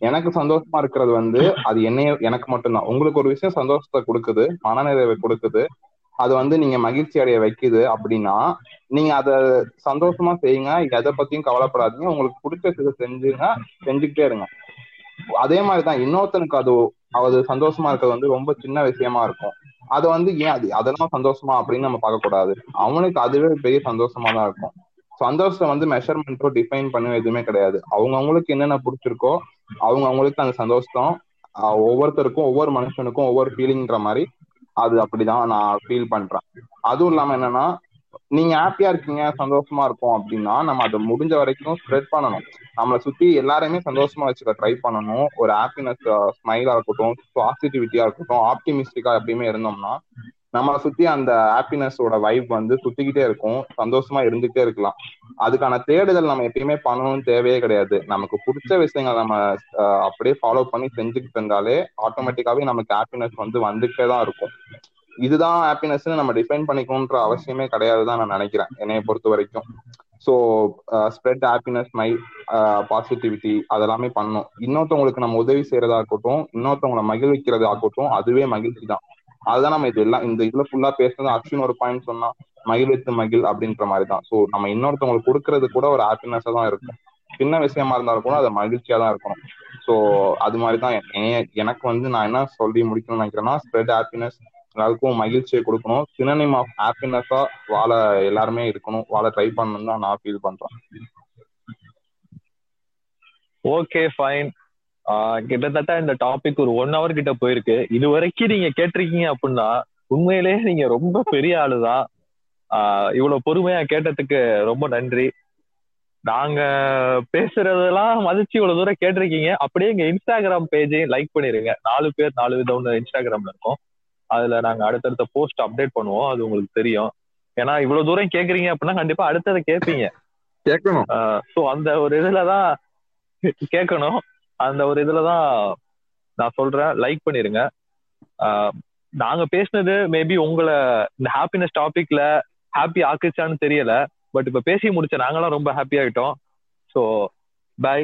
எனக்கு சந்தோஷமா இருக்கிறது வந்து அது என்னைய எனக்கு மட்டும்தான். உங்களுக்கு ஒரு விஷயம் சந்தோஷத்தை கொடுக்குது மனநிறைவை கொடுக்குது. அது வந்து நீங்க மகிழ்ச்சி அடைய வைக்குது அப்படின்னா நீங்க அதை சந்தோஷமா செய்யுங்க. எதை பத்தியும் கவலைப்படாதீங்க. உங்களுக்கு பிடிச்ச விஷயத்தை செஞ்சுங்க செஞ்சுக்கிட்டே இருங்க. அதே மாதிரிதான் இன்னொருத்தனுக்கு அது அது சந்தோஷமா இருக்கிறது வந்து ரொம்ப சின்ன விஷயமா இருக்கும். அது வந்து ஏன் அது அதெல்லாம் சந்தோஷமா அப்படின்னு நம்ம பார்க்க கூடாது அவனுக்கு அதுவே பெரிய சந்தோஷமா தான் இருக்கும். சந்தோஷத்தை வந்து மெஷர்மெண்ட்டோ டிஃபைன் பண்ண எதுவுமே கிடையாது. அவங்க அவங்களுக்கு என்னென்ன பிடிச்சிருக்கோ அவங்க அவங்களுக்கு அந்த சந்தோஷம் ஒவ்வொருத்தருக்கும் ஒவ்வொரு மனுஷனுக்கும் ஒவ்வொரு ஃபீலிங்ன்ற மாதிரி அது அப்படிதான் நான் ஃபீல் பண்றேன். அதுவும் இல்லாம என்னன்னா நீங்க ஹாப்பியா இருக்கீங்க சந்தோஷமா இருக்கும் அப்படின்னா நம்ம அதை முடிஞ்ச வரைக்கும் ஸ்ப்ரெட் பண்ணணும். நம்மளை சுத்தி எல்லாருமே சந்தோஷமா வச்சுக்க ட்ரை பண்ணணும். ஒரு ஹாப்பினஸ் ஸ்மைலா இருக்கட்டும் பாசிட்டிவிட்டியா இருக்கட்டும் ஆப்டிமிஸ்டிக்கா எப்பயுமே இருந்தோம்னா நம்மளை சுத்தி அந்த ஹாப்பினஸோட வைப் வந்து சுத்திக்கிட்டே இருக்கும். சந்தோஷமா இருந்துகிட்டே இருக்கலாம். அதுக்கான தேடுதல் நம்ம எப்பயுமே பண்ணணும்னு தேவையே கிடையாது. நமக்கு பிடிச்ச விஷயங்கள் நம்ம அஹ், அப்படியே ஃபாலோ பண்ணி செஞ்சுக்கிட்டு இருந்தாலே ஆட்டோமேட்டிக்காவே நமக்கு ஹாப்பினஸ் வந்து வந்துகிட்டே தான் இருக்கும். இதுதான் ஹாப்பினஸ் நம்ம டிஃபைன் பண்ணிக்கணுன்ற அவசியமே கிடையாது தான் நான் நினைக்கிறேன். என்னைய பொறுத்த வரைக்கும். So spread happiness my positivity அதெல்லாமே பண்ணணும். இன்னொருத்தவங்களுக்கு நம்ம உதவி செய்யறதா இருக்கட்டும் இன்னொருத்தவங்களை மகிழ்விக்கிறதா இருக்கட்டும் அதுவே மகிழ்ச்சி தான். அதுதான் நம்ம இது எல்லாம் இந்த இதுல ஃபுல்லா பேசுனது அஸ்வின் ஒரு பாயிண்ட் சொன்னா மகிழ் வித்து மகிழ் அப்படின்ற மாதிரி தான் ஸோ நம்ம இன்னொருத்தவங்களுக்கு கொடுக்கறது கூட ஒரு ஹாப்பினஸா தான் இருக்கும். சின்ன விஷயமா இருந்தாலும் கூட அது மகிழ்ச்சியா தான் இருக்கணும். ஸோ அது மாதிரி தான் எனக்கு வந்து நான் என்ன சொல்லி முடிக்கணும்னு நினைக்கிறேன்னா ஸ்ப்ரெட் ஹாப்பினஸ் எல்லாருக்கும் மகிழ்ச்சியை கொடுக்கணும். சினனிம் ஆஃப் ஹாப்பினஸா வாழ எல்லாருமே இருக்கணும். வாழ ட்ரை பண்ணணும்னு தான் நான் ஃபீல் பண்றேன். ஓகே ஃபைன் கிட்டத்தட்ட இந்த டாபிக் ஒரு ஒன் ஹவர் கிட்ட போயிருக்கு. இது வரைக்கும் நீங்க கேட்டிருக்கீங்க அப்படின்னா உண்மையிலேயே நீங்க ரொம்ப பெரிய ஆளுதான் இவ்வளவு பொறுமையா கேட்டதுக்கு ரொம்ப நன்றி. நாங்க பேசுறதெல்லாம் மதிச்சு இவ்வளவு தூரம் கேட்டிருக்கீங்க. அப்படியே எங்க இன்ஸ்டாகிராம் பேஜையும் லைக் பண்ணிருங்க. நாலு பேர் நாலு விதம்னு இன்ஸ்டாகிராம்ல இருக்கும். அதுல நாங்க அடுத்தடுத்த போஸ்ட் அப்டேட் பண்ணுவோம். அது உங்களுக்கு தெரியும். ஏன்னா இவ்வளவு தூரம் கேக்குறீங்க அப்படின்னா கண்டிப்பா அடுத்ததை கேட்பீங்க கேட்கணும் ஸோ அந்த ஒரு இதுலதான் கேட்கணும் அந்த ஒரு இதுலதான் நான் சொல்றேன். லைக் பண்ணிருங்க. நாங்க பேசினது மேபி உங்களை இந்த ஹாப்பினஸ் டாபிக்ல ஹாப்பி ஆக்குச்சான்னு தெரியல. பட் இப்ப பேசி முடிச்ச நாங்களாம் ரொம்ப ஹாப்பி ஆயிட்டோம். So by